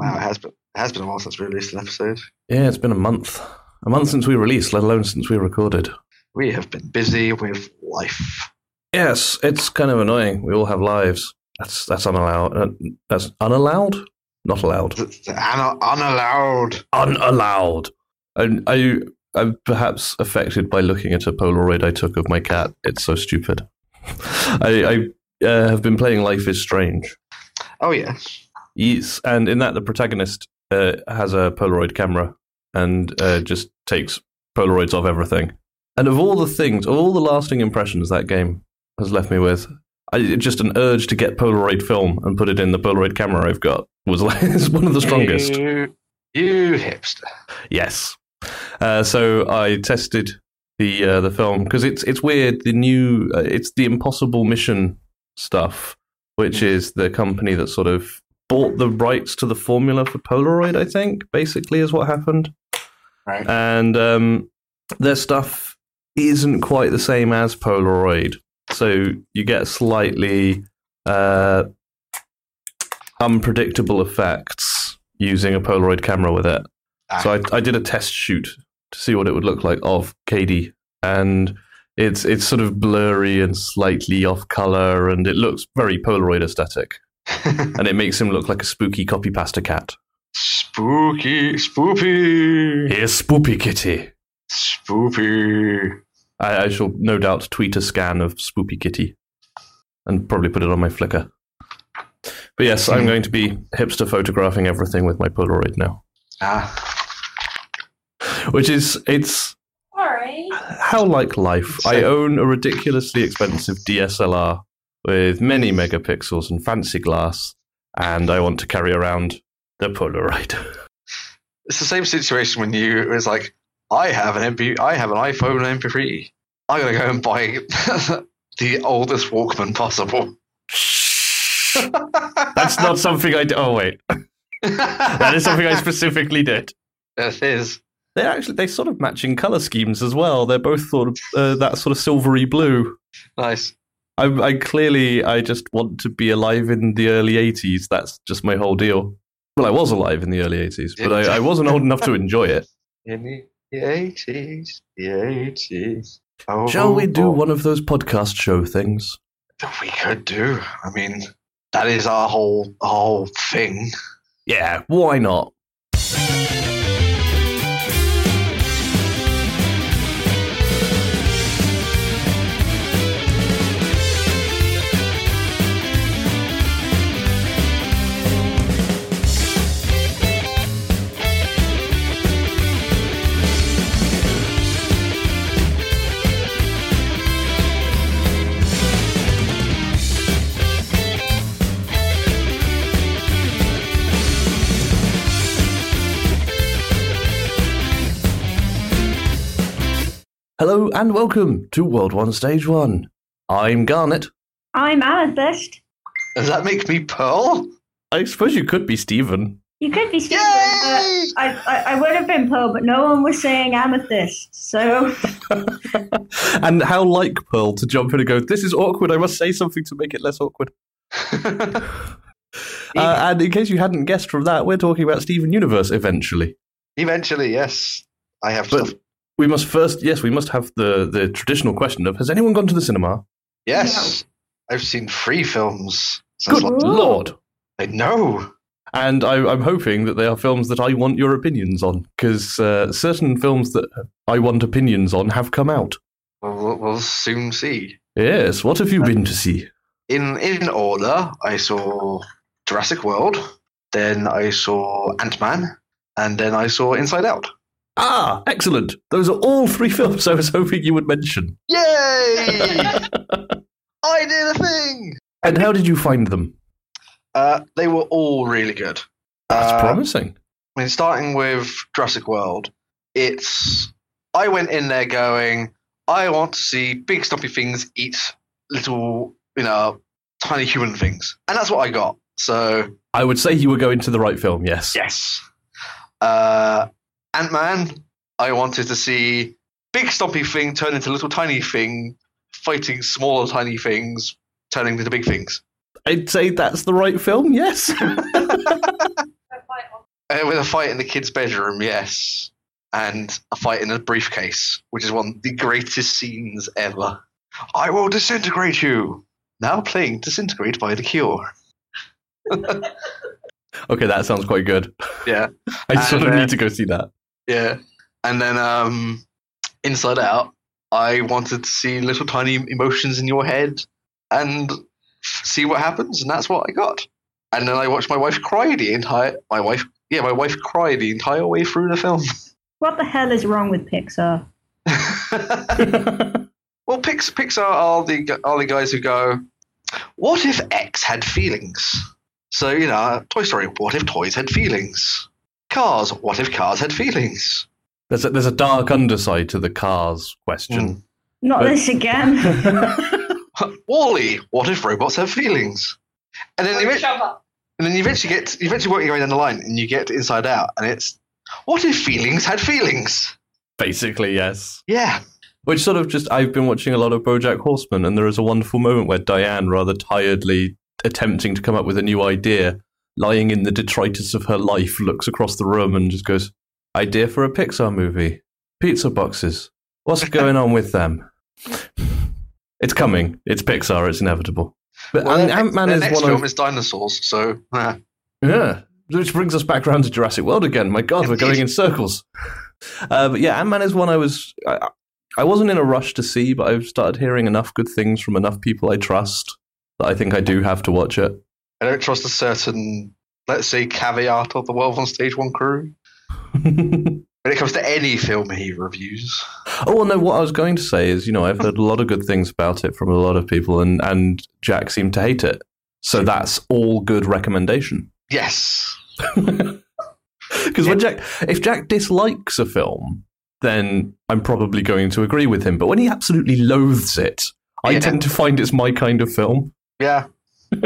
Wow, it has been it has been a while since we released an episode. Yeah, it's been a month. A month since we released, let alone since we recorded. We have been busy with life. Yes, it's kind of annoying. We all have lives. That's that's unallowed. Uh, that's unallowed. Not allowed. Un- unallowed. Unallowed. And are you? I'm perhaps affected by looking at a Polaroid I took of my cat. It's so stupid. I, I uh, have been playing Life is Strange. Oh yeah. Yes, and in that the protagonist uh, has a Polaroid camera and uh, just takes Polaroids of everything. And of all the things, of all the lasting impressions that game has left me with, I, just an urge to get Polaroid film and put it in the Polaroid camera I've got was like, one of the strongest. You, you hipster. Yes. Uh, so I tested the uh, the film because it's it's weird. The new uh, it's the Impossible Mission stuff, which Hmm. is the company that sort of bought the rights to the formula for Polaroid. I think basically is what happened, Right. and um, their stuff isn't quite the same as Polaroid. So you get slightly uh, unpredictable effects using a Polaroid camera with it. Ah, So I, I did a test shoot to see what it would look like of Katie, and it's it's sort of blurry and slightly off color, and it looks very Polaroid aesthetic, and it makes him look like a spooky copy pasta cat. spooky, spoopy, Here's Spoopy Kitty. spoopy. I, I shall no doubt tweet a scan of Spoopy Kitty, and probably put it on my Flickr. But yes, I'm going to be hipster photographing everything with my Polaroid now, Ah, which is it's Sorry. how like life. I own a ridiculously expensive DSLR with many megapixels and fancy glass, and I want to carry around the Polaroid. it's the same situation when you it was like, I have an MP, I have an iPhone MP3. I'm gonna go and buy the oldest Walkman possible. That's not something I. D- oh wait, that is something I specifically did. It is. They actually they sort of matching color schemes as well. They're both sort of uh, that sort of silvery blue. Nice. I, I clearly I just want to be alive in the early '80s. That's just my whole deal. Well, I was alive in the early '80s, but I, I wasn't old enough to enjoy it. In the eighties, the eighties. Oh, Shall we do oh. one of those podcast show things? We could do. I mean, that is our whole our whole thing. Yeah, why not? Hello and welcome to World One Stage One. I'm Garnet. I'm Amethyst. Does that make me Pearl? I suppose you could be Steven. You could be Steven. But I, I, I would have been Pearl, but no one was saying Amethyst. So and how like Pearl to jump in and go, This is awkward, I must say something to make it less awkward. Uh, and in case you hadn't guessed from that, we're talking about Steven Universe eventually. Eventually, yes. I have But- stuff. We must first, yes, we must have the, the traditional question of Has anyone gone to the cinema? Yes. I've seen three films Good last Ooh. lord. I know. And I, I'm hoping that they are films that I want your opinions on, because uh, certain films that I want opinions on have come out. We'll, we'll, we'll soon see. Yes, what have you been to see? In in order, I saw Jurassic World, then I saw Ant Man, and then I saw Inside Out. Ah, excellent. Those are all three films I was hoping you would mention. Yay! I did a thing. And how did you find them? Uh, they were all really good. That's Uh, promising. I mean, starting with Jurassic World, it's. I went in there going, I want to see big stumpy things eat little, you know, tiny human things. And that's what I got. So, I would say you were going to the right film, yes. yes. Uh, Ant Man, I wanted to see big stumpy thing turn into little tiny thing, fighting smaller tiny things, turning into big things. I'd say that's the right film, yes. Uh, with a fight in the kid's bedroom, yes, and a fight in a briefcase, which is one of the greatest scenes ever. I will disintegrate you. Now playing Disintegrate by The Cure. Okay, that sounds quite good. Yeah. I sort of uh, need to go see that. Yeah. And then um, Inside Out, I wanted to see little tiny emotions in your head and see what happens, and that's what I got. And then I watched my wife cry the entire my wife yeah, my wife cried the entire way through the film. What the hell is wrong with Pixar? well, Pix, Pixar are the are the guys who go, "What if X had feelings?" So you know, Toy Story. What if toys had feelings? Cars. What if cars had feelings? there's a, there's a dark underside to the cars question. Hmm. Not But- this again. WALL-E. What if robots have feelings? And then, eventually, Shove up. and then you eventually get you eventually work your way down the line, and you get Inside Out, and it's what if feelings had feelings? Basically, yes. Yeah, Which sort of just I've been watching a lot of BoJack Horseman, and there is a wonderful moment where Diane, rather tiredly attempting to come up with a new idea, lying in the detritus of her life, looks across the room and just goes, "Idea for a Pixar movie: pizza boxes. What's going on with them? It's coming. It's Pixar. It's inevitable." But well, I mean, their Ant Man their is next one film of is dinosaurs, so uh, yeah, which brings us back around to Jurassic World again. My God, we're going in circles. Uh, but yeah, Ant Man is one I was. I, I wasn't in a rush to see, but I've started hearing enough good things from enough people I trust that I think I do have to watch it. I don't trust a certain, let's say, caveat of the World on Stage One crew when it comes to any film he reviews. Oh well, no. What I was going to say is, you know, I've heard a lot of good things about it from a lot of people, and and Jack seemed to hate it. So that's all good recommendation. Yes, Because when Jack, if Jack dislikes a film, then I'm probably going to agree with him. But when he absolutely loathes it, I Yeah. tend to find it's my kind of film. yeah.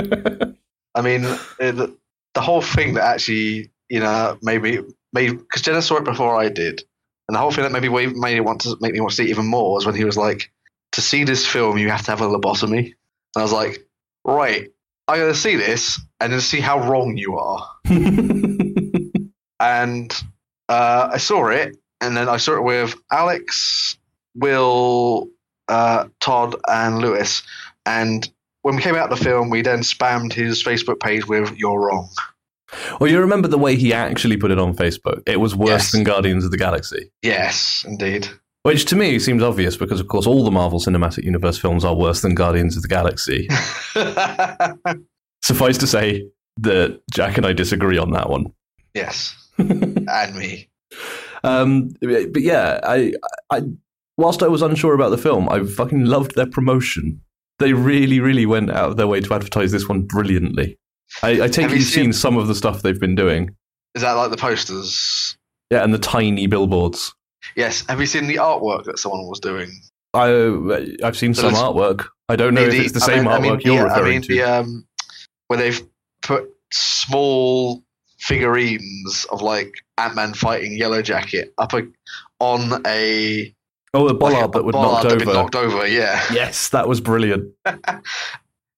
I mean, uh, the, the whole thing that actually, you know, made me made because Jenna saw it before I did, and the whole thing that maybe made me want to make me want to see it even more was when he was like, "To see this film, you have to have a lobotomy," and I was like, "Right, I'm gonna see this and then see how wrong you are." and uh, I saw it, and then I saw it with Alex, Will, uh, Todd, and Lewis. And when we came out of the film, we then spammed his Facebook page with "You're wrong." well, you remember the way he actually put it on Facebook? It was worse Yes. than Guardians of the Galaxy. Yes, indeed. Which to me seems obvious because, of course, all the Marvel Cinematic Universe films are worse than Guardians of the Galaxy. Suffice to say that Jack and I disagree on that one. yes, and me. Um, but yeah, I, I, whilst I was unsure about the film, I fucking loved their promotion. They really, really went out of their way to advertise this one brilliantly. I, I take Have it you you've seen seen- some of the stuff they've been doing. Is that like the posters? Yeah, and the tiny billboards. Yes. Have you seen the artwork that someone was doing? I, I've seen So some artwork. I don't know if it's the I same mean- I artwork mean, you're yeah, referring I mean, to. the um, where they've put small figurines of like Ant Man fighting Yellow Jacket up a, on a oh, a bollard like that would knocked over. been knocked over. Yeah, Yes, that was brilliant. I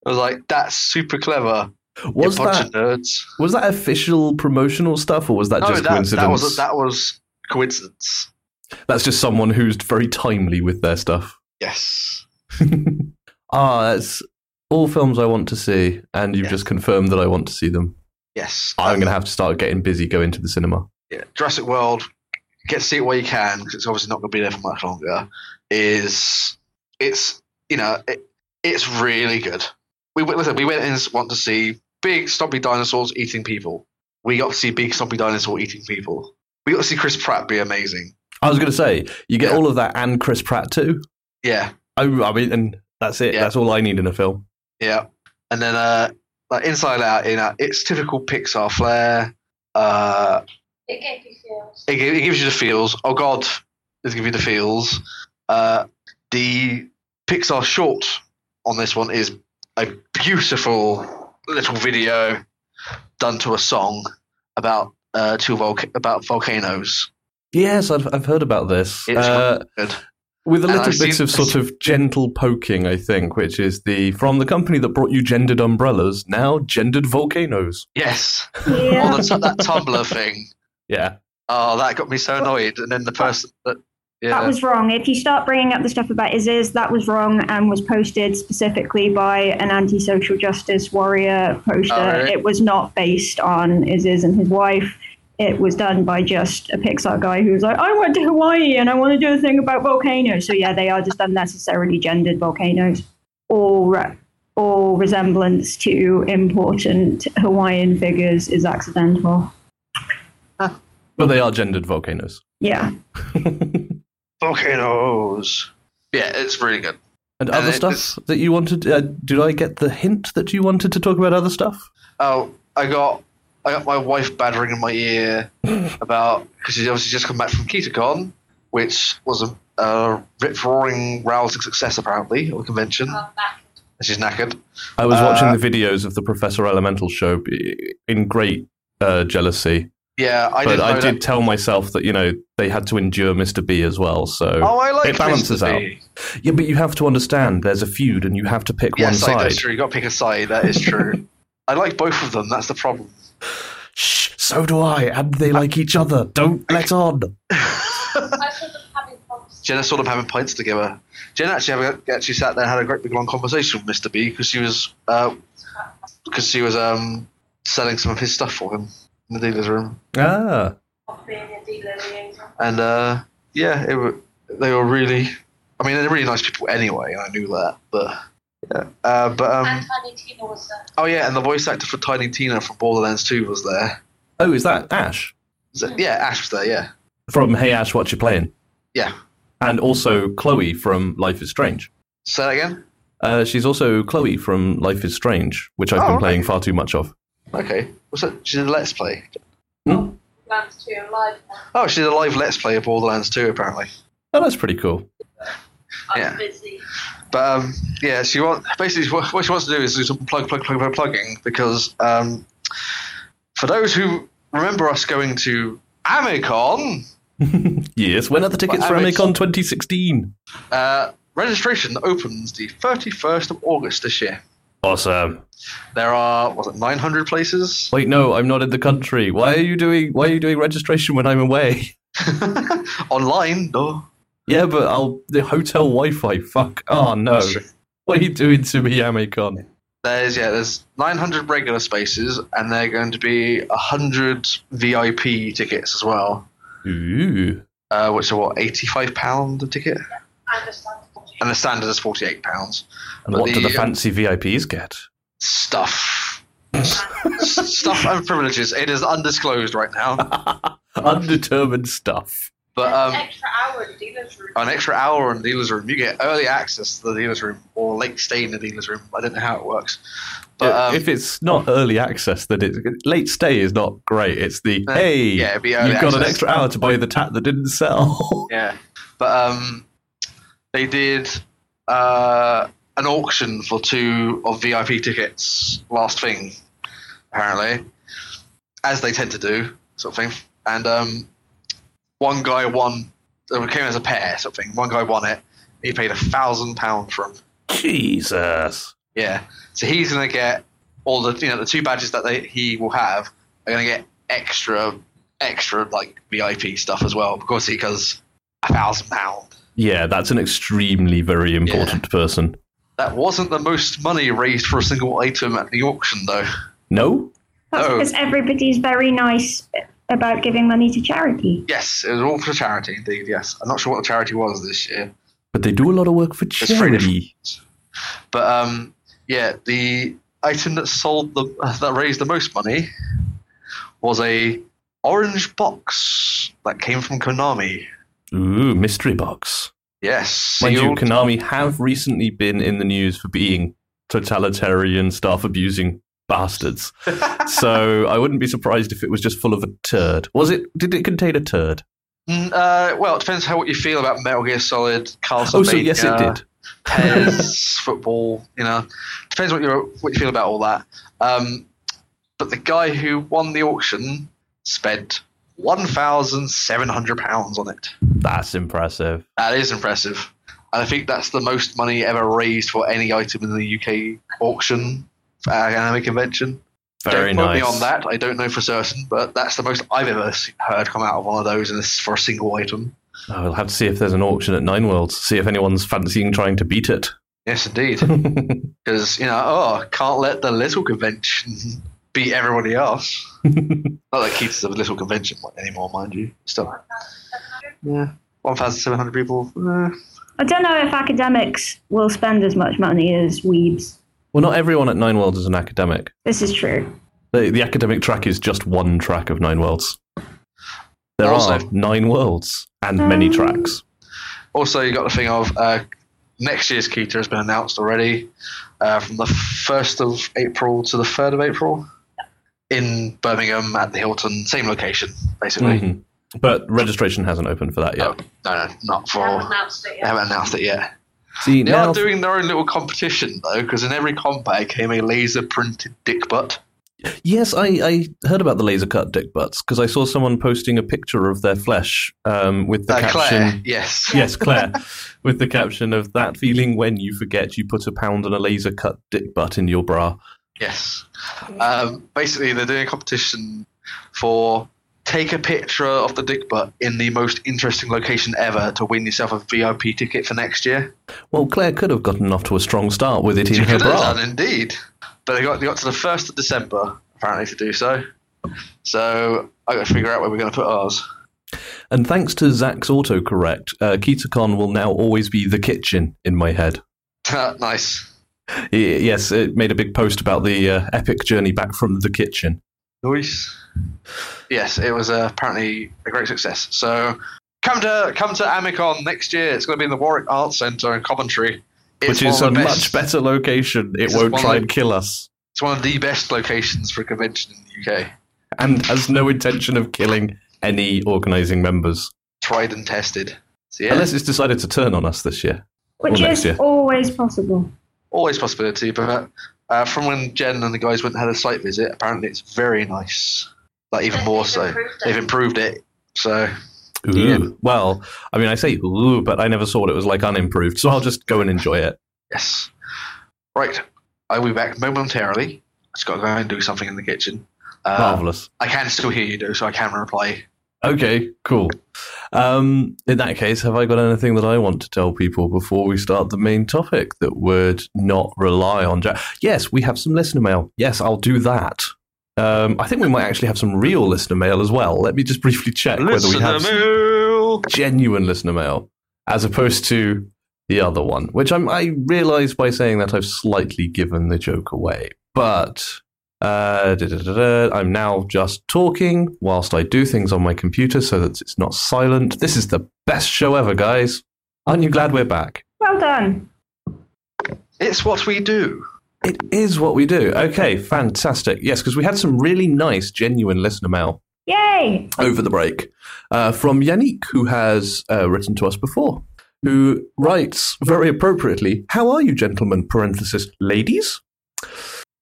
was like, that's super clever. Was that nerds? was that official promotional stuff, or was that No, just that, coincidence? that was that was coincidence. That's just someone who's very timely with their stuff. Yes. ah, that's all films I want to see, and you've Yeah. just confirmed that I want to see them. Yes. I'm going to have to start getting busy going to the cinema. yeah, Jurassic World, get to see it where you can because it's obviously not going to be there for much longer. Is it's you know it, it's really good. We went listen, we went in and want to see big stompy dinosaurs eating people. We got to see big stompy dinosaur eating people. We got to see Chris Pratt be amazing. I was going to say you get Yeah. all of that and Chris Pratt too. Yeah, I, I mean, and that's it. Yeah. That's all I need in a film. yeah. And then uh, like Inside Out, you know, it's typical Pixar flair. Uh, It gave you feels. it, it gives you the feels. Oh God, it gives you the feels. Uh, the Pixar short on this one is a beautiful little video done to a song about uh, two volca- about volcanoes. Yes, I've, I've heard about this. It's Uh, good. with a little bit of sort of gentle poking, I think, which is the from the company that brought you gendered umbrellas, now gendered volcanoes. Yes, Yeah. or the, that Tumblr thing Yeah. Oh, that got me so annoyed. And then the person that yeah, That was wrong. If you start bringing up the stuff about Isis, that was wrong and was posted specifically by an anti-social justice warrior poster. Oh, really? It was not based on Isis and his wife. It was done by just a Pixar guy who was like, I went to Hawaii and I want to do a thing about volcanoes. So yeah, they are just unnecessarily gendered volcanoes. All, re- all resemblance to important Hawaiian figures is accidental. But they are gendered volcanoes. Yeah. volcanoes. Yeah, it's really good. And And other it- stuff that you wanted? Uh, did I get the hint that you wanted to talk about other stuff? Oh, I got I got my wife battering in my ear about because she's obviously just come back from KitaCon, which was a, a rip roaring rousing success apparently at the convention. Oh, back. And she's knackered. I was Uh, watching the videos of the Professor Elemental show in great uh, jealousy, Yeah, I but didn't I did tell myself that you know they had to endure Mr. B as well. So Oh, I like it balances Mr. out. Yeah, but you have to understand there's a feud and you have to pick Yes, one like, side. that's true. You got to pick a side. That is true. I like both of them. That's the problem. Shh, so do I, and they like each other. Don't let on. I saw them having problems. Jenna saw them having pints together. Jen actually have, actually sat there and had a great big long conversation with Mr. B because she was uh, because she was um, selling some of his stuff for him in the dealer's room. Ah, of being a dealer liaison. And uh, yeah, it were, they were really. I mean, they're really nice people anyway, and I knew that. But yeah, uh, but um, and Tiny Tina was there. oh yeah, and the voice actor for Tiny Tina from Borderlands 2 was there. oh, is that Ash Is it- yeah, Ash was there. Yeah, from Hey Ash, What You Playing? yeah. And also Chloe from Life is Strange. Say that again. Uh, she's also Chloe from Life is Strange, which I've Oh, been okay. playing far too much of. Okay, what's that? She did a Let's Play. Lands 2 live. Oh, she did a live Let's Play of Borderlands 2 apparently. Oh, that's pretty cool. I'm Yeah. busy. But um, yeah, she wants basically what what she wants to do is do some plug, plug, plug, plug, plugging because um, for those who remember us going to Amecon, yes, when are the tickets for Amecon 2016? uh, registration opens the 31st of August this year. Awesome. There are was it 900 places? Wait, no, I'm not in the country. Why are you doing? Why are you doing registration when I'm away? Online, though. Yeah, but I'll the hotel Wi-Fi. Fuck. Oh no. What are you doing to me, Amecon? There's yeah, there's 900 regular spaces, and they're going to be 100 VIP tickets as well, Ooh. uh, which are what 85 pound a ticket, I understand. And the standard is 48 pounds. And But what do the the, uh, fancy VIPs get? Stuff, stuff and privileges. It is undisclosed right now, Undetermined stuff. but An um, extra hour in dealer's room. an extra hour in the dealer's room, you get early access to the dealer's room or late stay in the dealer's room. I don't know how it works, but um, if it's not early access, then it's late stay is not great. It's the Uh, hey, yeah, it'd you've got an extra hour to buy the tat that didn't sell. Yeah, but um, they did uh, an auction for two of VIP tickets last thing, apparently, as they tend to do, sort of thing. And um, one guy won. It came as a pair, sort of thing. One guy won it. He paid a thousand pound for them. Jesus. Yeah, so he's gonna get all the you know the two badges that they, he will have are gonna get extra extra like VIP stuff as well because he goes a thousand pound. Yeah, that's an extremely very important person. That wasn't the most money raised for a single item at the auction, though. No? That's Oh. because everybody's very nice about giving money to charity. Yes, it was all for charity, indeed. Yes, I'm not sure what the charity was this year, But they do a lot of work for charity. but um, yeah, the item that sold the that raised the most money was a orange box that came from Konami. Ooh, mystery box. Yes, Mind you. Konami have recently been in the news for being totalitarian, staff abusing bastards. so I wouldn't be surprised if it was just full of a turd. Was it? Did it contain a turd? Mm, uh, well, it depends how what you feel about Metal Gear Solid, Castlevania. Oh, so yes, it did. PES, football, you know, depends what you what you feel about all that. Um, but the guy who won the auction spent one thousand seven hundred pounds on it. That's impressive. That is impressive, and I think that's the most money ever raised for any item in the UK auction our anime convention. Very don't nice. me on that. I don't know for certain, but that's the most I've ever heard come out of one of those and this for a single item. Oh, we'll have to see if there's an auction at Nine Worlds. See if anyone's fancying trying to beat it. Yes, indeed. Because, you know, oh, can't let the little convention beat everybody else. Not that Keats is a little convention anymore, mind you. Still. Yeah. 1,700 people. Eh. I don't know if academics will spend as much money as weebs. well, not everyone at Nine Worlds is an academic. This is true. The, the academic track is just one track of Nine Worlds. There Also- are nine worlds and many Um, tracks. Also, you got the thing of uh, next year's Keita has been announced already uh, from the 1st of April to the 3rd of April in Birmingham at the Hilton. Same location, basically. Mhm. But registration hasn't opened for that yet. Oh, no, no, not They for. haven't announced it They yet. haven't announced it yet. See, They now are doing their own little competition though, because in every comp combat came a laser printed dick butt. Yes, I, I heard about the laser cut dick butts because I saw someone posting a picture of their flesh um, with the Uh, caption. Claire, yes. Yes, Claire, with the caption of that feeling when you forget you put a pound on a laser cut dick butt in your bra. Yes. Um, basically, they're doing a competition for take a picture of the dick butt in the most interesting location ever to win yourself a VIP ticket for next year. Well, Claire could have gotten off to a strong start with it She in her could have bra. done, indeed. But they got, they got to the 1st of December, apparently, to do so. So i got to figure out where we're going to put ours. And thanks to Zach's autocorrect, uh, KitaCon will now always be the kitchen in my head. nice. Y- Yes, it made a big post about the uh, epic journey back from the kitchen. Nice. Yes, it was uh, apparently a great success. So come to come to Amecon next year. It's going to be in the Warwick Arts Centre in Coventry. It's which is a the much better location. It This won't try of and kill us, It's one of the best locations for a convention in the UK. and has no intention of killing any organising members, Tried and tested. So yeah, unless it's decided to turn on us this year. Which is year. always possible. Always possibility. But uh, from when Jen and the guys went and had a site visit, apparently it's very nice. Like even more so, improved they've improved it. So Ooh. Yeah. Well, I mean, I say ooh, but I never saw what it was like unimproved, so I'll just go and enjoy it. yes, right. I will be back momentarily. I just got to go and do something in the kitchen. Uh, Marvelous. I can still hear you, though, so I can reply. Okay, cool. Um, in that case, have I got anything that I want to tell people before we start the main topic that would not rely on Jack? Yes, we have some listener mail. Yes, I'll do that. Um, I think we might actually have some real listener mail as well. Let me just briefly check whether we have mail. genuine listener mail as opposed to the other one, which I'm, I realise by saying that I've slightly given the joke away. But uh, I'm now just talking whilst I do things on my computer so that it's not silent. This is the best show ever, guys. Aren't you glad we're back? Well done. It's what we do. It is what we do. Okay, fantastic. Yes, because we had some really nice, genuine listener mail Yay! over the break uh, from Yannick, who has uh, written to us before, who writes very appropriately, How are you, gentlemen? Parenthesis, ladies?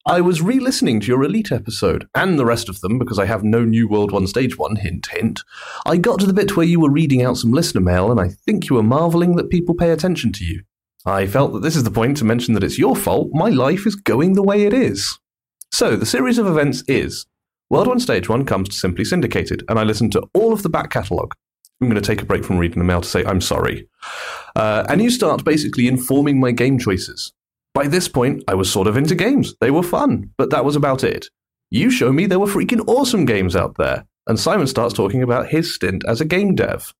I was re listening to your Elite episode, and the rest of them, because I have no New World 1 Stage 1, hint, hint. I got to the bit where you were reading out some listener mail, and I think you were marveling that people pay attention to you. I felt that this is the point to mention that it's your fault my life is going the way it is. So, the series of events is World 1 Stage 1 comes to Simply Syndicated, and I listened to all of the back catalogue. I'm going to take a break from reading the mail to say I'm sorry. Uh, and you start basically informing my game choices. By this point, I was sort of into games. They were fun, but that was about it. You show me there were freaking awesome games out there, and Simon starts talking about his stint as a game dev.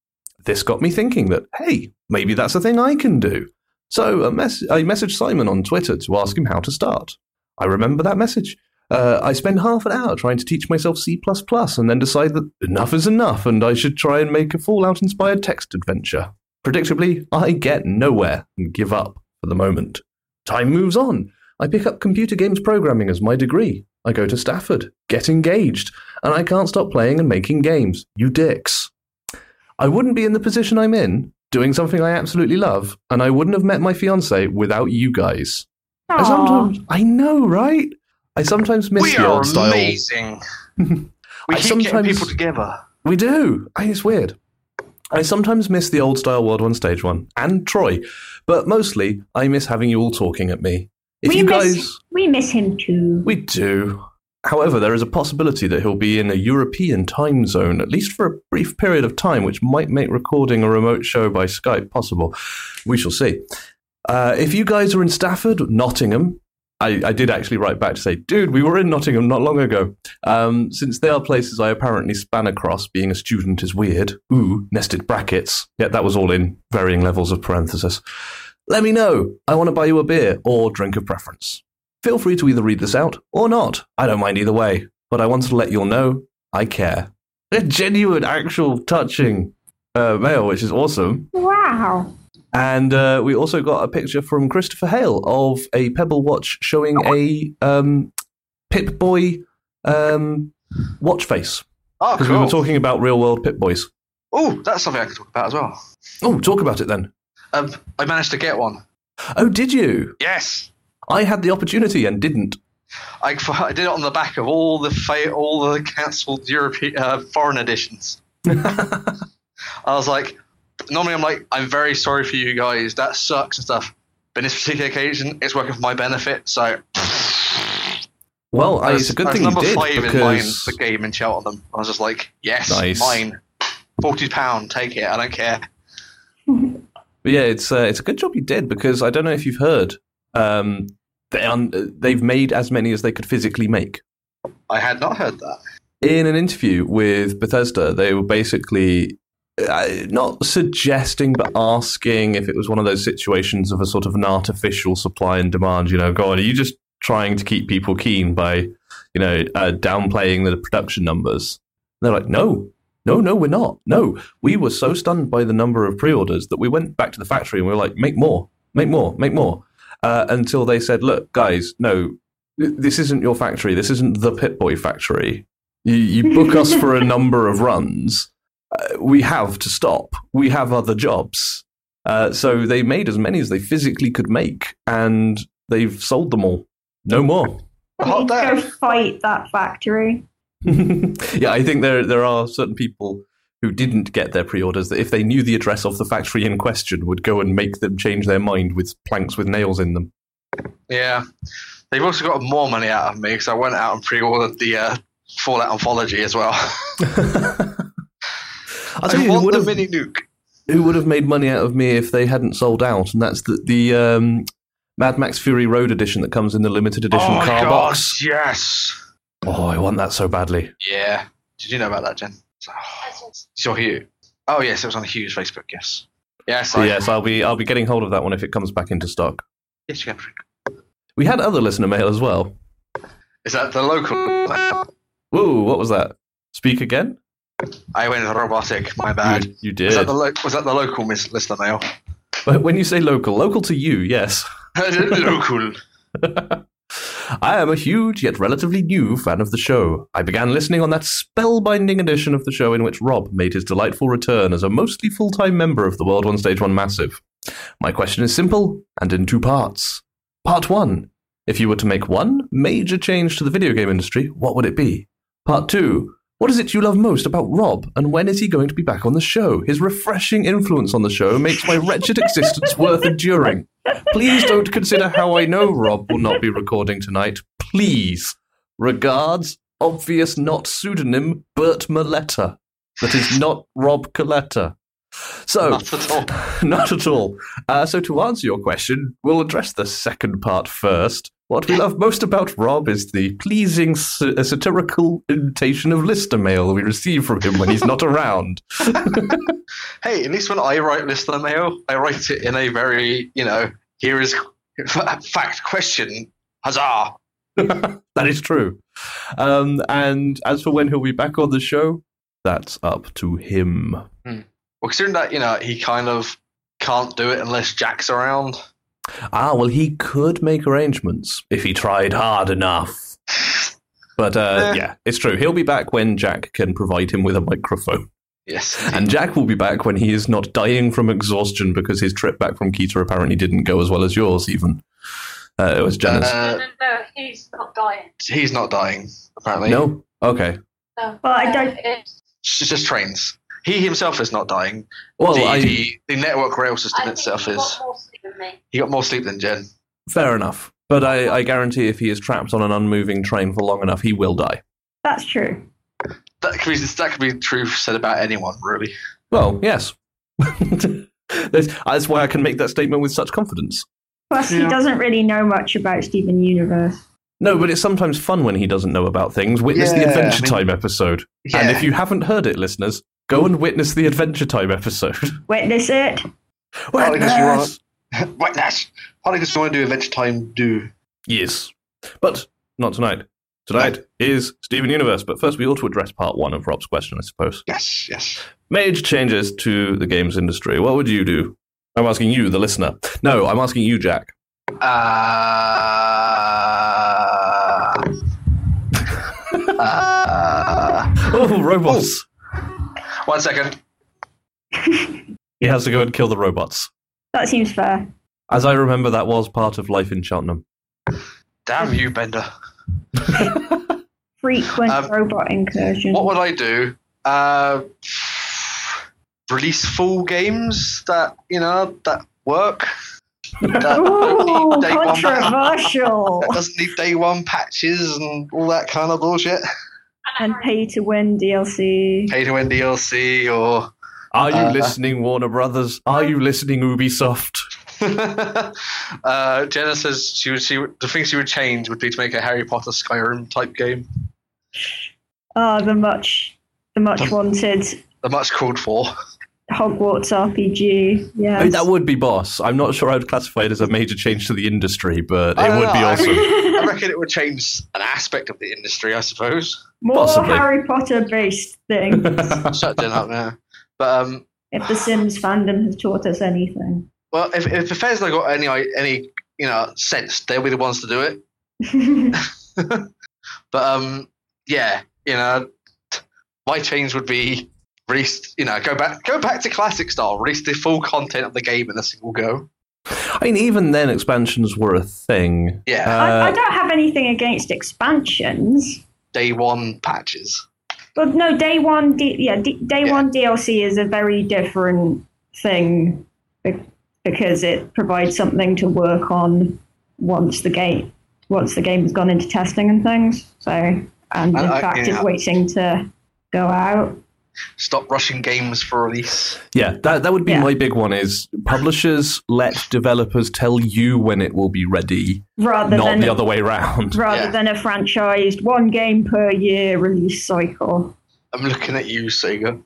This got me thinking that, hey, maybe that's a thing I can do. So a mess- I messaged Simon on Twitter to ask him how to start. I remember that message. Uh, I spend half an hour trying to teach myself C and then decide that enough is enough and I should try and make a Fallout inspired text adventure. Predictably, I get nowhere and give up for the moment. Time moves on. I pick up computer games programming as my degree. I go to Stafford, get engaged, and I can't stop playing and making games. You dicks. I wouldn't be in the position I'm in, doing something I absolutely love, and I wouldn't have met my fiance without you guys. I sometimes, I know, right? I sometimes miss we the are old style. amazing. we I keep getting sometimes- people together. We do. I, it's weird. I sometimes miss the old style World One Stage One and Troy, but mostly I miss having you all talking at me. If we you miss, guys, we miss him too. we do. However, there is a possibility that he'll be in a European time zone, at least for a brief period of time, which might make recording a remote show by Skype possible. We shall see. Uh, if you guys are in Stafford, Nottingham, I, I did actually write back to say, dude, we were in Nottingham not long ago. Um, since they are places I apparently span across, being a student is weird. Ooh, nested brackets. Yeah, that was all in varying levels of parenthesis. Let me know. I want to buy you a beer or drink of preference. Feel free to either read this out or not. I don't mind either way. But I wanted to let you all know I care. A genuine, actual, touching uh, mail, which is awesome. Wow. And uh, we also got a picture from Christopher Hale of a Pebble watch showing a um, Pip Boy um, watch face. Oh, Because we were talking about real world Pip Boys. oh, that's something I could talk about as well. Oh, talk about it then. Um, I managed to get one. Oh, did you? Yes. I had the opportunity and didn't. I, I did it on the back of all the fa- all the cancelled European uh, foreign editions. I was like, normally I'm like, I'm very sorry for you guys. That sucks and stuff. But in this particular occasion, it's working for my benefit. So Well, I, it's a good I was thing you number did five in buying because the game and Cheltenham. I was just like, yes, Nice. mine. Forty pound, take it. I don't care. But yeah, it's uh, it's a good job you did because I don't know if you've heard. Um, they un- they've made as many as they could physically make. I had not heard that. In an interview with Bethesda, they were basically uh, not suggesting but asking if it was one of those situations of a sort of an artificial supply and demand. You know, God, are you just trying to keep people keen by you know uh, downplaying the production numbers? And they're like, no. No, no, we're not. No, we were so stunned by the number of pre-orders that we went back to the factory and we were like, make more, make more, make more. Uh, until they said, look, guys, no, this isn't your factory. This isn't the Pip Boy factory. You, you book us for a number of runs. Uh, we have to stop. We have other jobs. Uh, so they made as many as they physically could make, and they've sold them all. No more. Hot Need to go fight that factory. yeah, I think there there are certain people who didn't get their pre-orders that if they knew the address of the factory in question would go and make them change their mind with planks with nails in them. Yeah, they've also got more money out of me because I went out and pre-ordered the uh, Fallout Anthology as well. I'll tell I you who would the have mini nuke. who would have made money out of me if they hadn't sold out, and that's the the um, Mad Max Fury Road edition that comes in the limited edition oh car God, box. yes. Oh, I want that so badly. Yeah. Did you know about that, Jen? Saw Hugh. Oh yes, it was on Hugh's Facebook. Yes. Yes. I, yes, I'll be I'll be getting hold of that one if it comes back into stock. Yes, you can. We had other listener mail as well. Is that the local? Whoa, what was that? Speak again? I went robotic. My bad. You, you Was did. that the lo- was that the local miss listener mail? But when you say local, local to you, yes. local. I am a huge yet relatively new fan of the show. I began listening on that spellbinding edition of the show in which Rob made his delightful return as a mostly full time member of the World One Stage One Massive. My question is simple and in two parts. Part one If you were to make one major change to the video game industry, what would it be? Part two What is it you love most about Rob, and when is he going to be back on the show? His refreshing influence on the show makes my wretched existence worth enduring. Please don't consider how I know Rob will not be recording tonight. Please. Regards, obvious not pseudonym, Bert Maletta. That is not Rob Coletta. So, Not at all. not at all. Uh, so, to answer your question, we'll address the second part first. What we love most about Rob is the pleasing sa- uh, satirical imitation of listener mail we receive from him when he's not around. Hey, at least when I write listener mail, I write it in a very, you know, here is fact question. Huzzah! that is true. Um, and as for when he'll be back on the show, that's up to him. Well, considering that, you know, he kind of can't do it unless Jack's around. Ah, well, he could make arrangements if he tried hard enough. But uh, Eh. yeah, it's true. He'll be back when Jack can provide him with a microphone. Yes. And Jack will be back when he is not dying from exhaustion because his trip back from Keter apparently didn't go as well as yours, even. Uh, it was Jenna's. Uh, no, no, no, he's not dying. he's not dying, apparently. no? Okay. No. Well, I don't- it's- It's just trains. He himself is not dying. Well, the, I, the, the network rail I system think itself he is. Got more sleep than me. He got more sleep than Jen. fair enough. But I, I guarantee if he is trapped on an unmoving train for long enough, he will die. That's true. That could be that could be true said about anyone, really. Well, yes. that's, that's why I can make that statement with such confidence. Plus, he doesn't really know much about Steven Universe. No, but it's sometimes fun when he doesn't know about things. Witness the Adventure I mean- Time episode. And if you haven't heard it, listeners, go and witness the Adventure Time episode. Witness it. Partly because you Witness! Wait, that's partly because you want to do Adventure Time. Do Yes. But not tonight. Tonight is Steven Universe. But first, we ought to address part one of Rob's question, I suppose. yes, yes. Major changes to the games industry. What would you do? I'm asking you, the listener. No, I'm asking you, Jack. Uh, uh, Oh, robots. one second. He has to go and kill the robots. That seems fair. As I remember, that was part of life in Cheltenham. Damn you, Bender. Frequent Um, robot incursion. What would I do? Uh, release full games that you know that work. That Ooh, need day one controversial. that doesn't need day one patches and all that kind of bullshit. and pay to win DLC. Pay to win DLC or Are you Uh, listening, Warner Brothers? Are you listening, Ubisoft? uh, Jenna says she would. She the thing she would change would be to make a Harry Potter Skyrim type game. Ah, the much, the much wanted The much called for. Hogwarts RPG. Yeah. I mean, that would be boss. I'm not sure I would classify it as a major change to the industry, but it would know, be I awesome. mean- I reckon it would change an aspect of the industry, I suppose. More possibly. Harry Potter based thing. Shut Jen up now. But um, if the Sims fandom has taught us anything. well, if if Bethesda got any any you know sense, they'll be the ones to do it. But um, yeah, you know, my change would be release. You know, go back go back to classic style. Release the full content of the game in a single go. I mean, even then, expansions were a thing. Yeah, I, I Uh, don't have anything against expansions. day one patches. But no, day one, D, yeah, D, day Yeah. one DLC is a very different thing because it provides something to work on once the game once the game has gone into testing and things. So, and in I- fact, yeah. is waiting to go out. Stop rushing games for release. yeah, that that would be Yeah. my big one. Is publishers let developers tell you when it will be ready, rather not than the other way around. rather Yeah. than a franchised one game per year release cycle. I'm looking at you, Sega.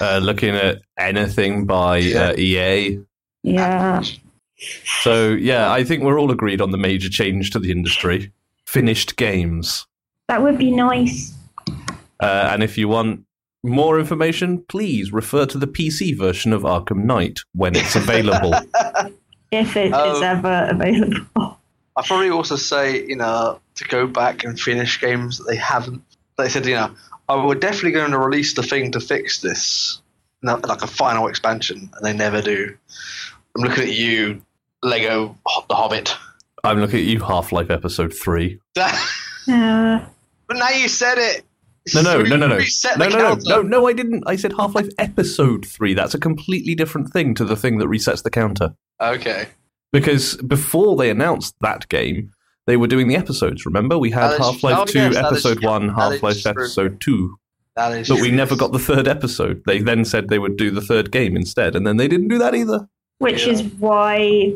Uh, looking at anything by uh, EA. Yeah. So yeah, I think we're all agreed on the major change to the industry: finished games. That would be nice. Uh, and if you want more information, please refer to the PC version of Arkham Knight when it's available. If it is Oh. ever available. I'd probably also say, you know, to go back and finish games that they haven't. They said, you know, I we're definitely going to release the thing to fix this, like a final expansion, and they never do. I'm looking at you, Lego The Hobbit. I'm looking at you, Half Life Episode Three. but Uh, now you said it. No, no, no, no, no, Reset no, the no, no, no, no. I didn't. I said Half Life Episode Three. That's a completely different thing to the thing that resets the counter. Okay. Because before they announced that game, they were doing the episodes. Remember, we had Half Life oh, Two, yes, that is- Episode One, Half Life is true. Episode Two, That is. but we never got the third episode. They then said they would do the third game instead, and then they didn't do that either. which Yeah. is why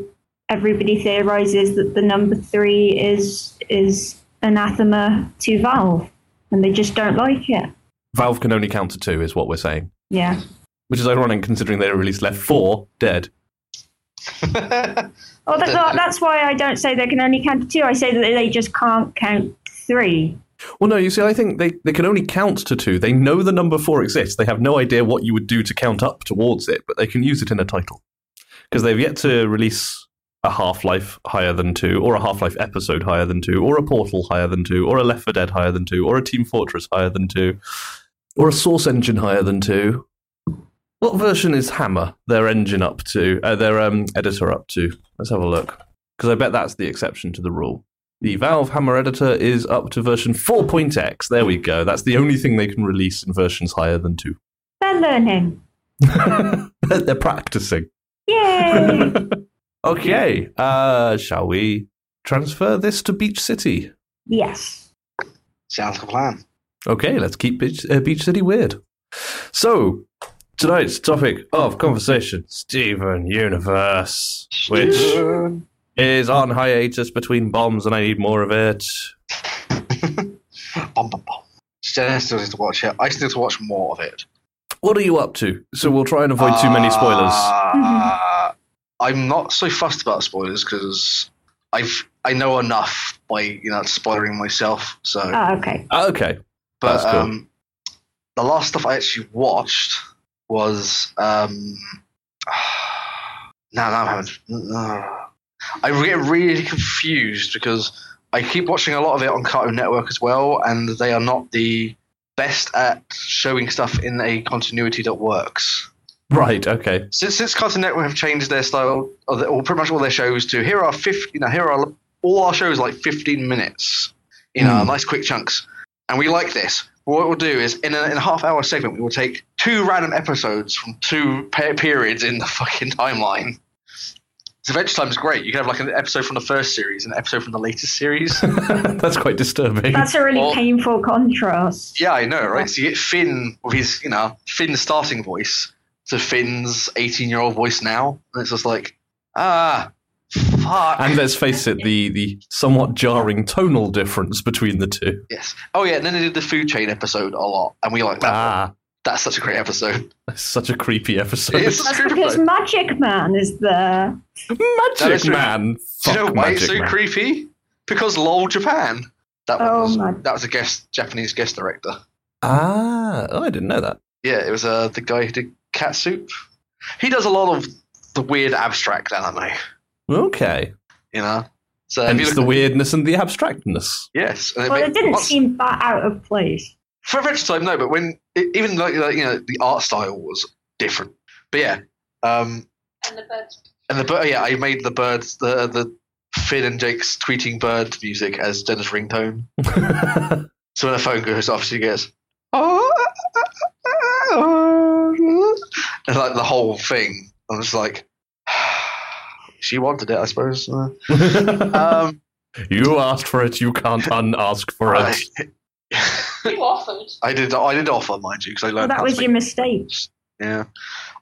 everybody theorizes that the number three is is anathema to Valve, and they just don't like it. Valve can only count to two, is what we're saying. Yeah. Which is ironic considering they released Left 4 dead. Oh, that, that- that's why I don't say they can only count to two. I say that they just can't count three. Well, no, you see, I think they, they can only count to two. They know the number four exists. They have no idea what you would do to count up towards it, but they can use it in a title. Because they've yet to release a Half Life higher than two, or a Half Life episode higher than two, or a Portal higher than two, or a Left 4 Dead higher than two, or a Team Fortress higher than two, or a Source engine higher than two. What version is Hammer, their engine up to, uh, their um, editor up to? Let's have a look. Because I bet that's the exception to the rule. The Valve Hammer editor is up to version 4.x. There we go. That's the only thing they can release in versions higher than 2. They're learning. They're practicing. Yay! okay, uh, shall we transfer this to Beach City. Yes. Sounds like a plan. Okay, let's keep Beach, uh, Beach City weird. So, tonight's topic of conversation Steven Universe, which is on hiatus between bombs and I need more of it. Bum, bum, bum. Jenna still needs to watch it. I still need to watch more of it. What are you up to? So, we'll try and avoid too many spoilers. Uh, I'm not so fussed about spoilers because I've I know enough by you know spoiling myself. So, Ah, okay. Ah, okay. but cool. um, the last stuff I actually watched was um, no, no, I haven't. No. I get really confused because I keep watching a lot of it on Cartoon Network as well, and they are not the best at showing stuff in a continuity that works. Right, okay. Since since Cartoon Network have changed their style, or, the, or pretty much all their shows to here are 50, you know, here are all our shows like 15 minutes, you know, Hmm. nice quick chunks, and we like this. What we'll do is in a, in a half hour segment, we will take two random episodes from two pe- periods in the fucking timeline. So Adventure Time is great. You can have like an episode from the first series, and an episode from the latest series. that's quite disturbing. That's a really Well- painful contrast. yeah, I know, right? So you get Finn with his, you know, Finn's starting voice to Finn's 18 year old voice now, and it's just like, ah, fuck. And let's face it, the, the somewhat jarring tonal difference between the two. Yes. Oh yeah, and then they did the food chain episode a lot, and we like that. Ah, That's such a great episode. that's such a creepy episode. It's- That's creepy, because though. Magic Man is there. Magic true. Man. Do you know Fuck why it's so Man. creepy? Because LOL Japan. That Oh was my- that was a guest Japanese guest director. Ah, oh, I didn't know that. Yeah, it was uh, the guy who did Cat Soup. He does a lot of the weird abstract anime. Okay. You know. So if you Hence look the weirdness and the abstractness. Yes. And Well, ma- it didn't once- seem that out of place. For a Adventure Time, no, but when it, even like, like you know the art style was different. But yeah, um, And the birds. and the bird, yeah, I made the birds the the Finn and Jake's tweeting bird music as Jenna's ringtone. So when the phone goes off, she gets and like the whole thing. I was like, she wanted it, I suppose. Uh, Um, you asked for it, you can't unask for I, it. You offered. I did. I did offer, mind you, because I Well, learned. that how was to your make, mistake. Yeah,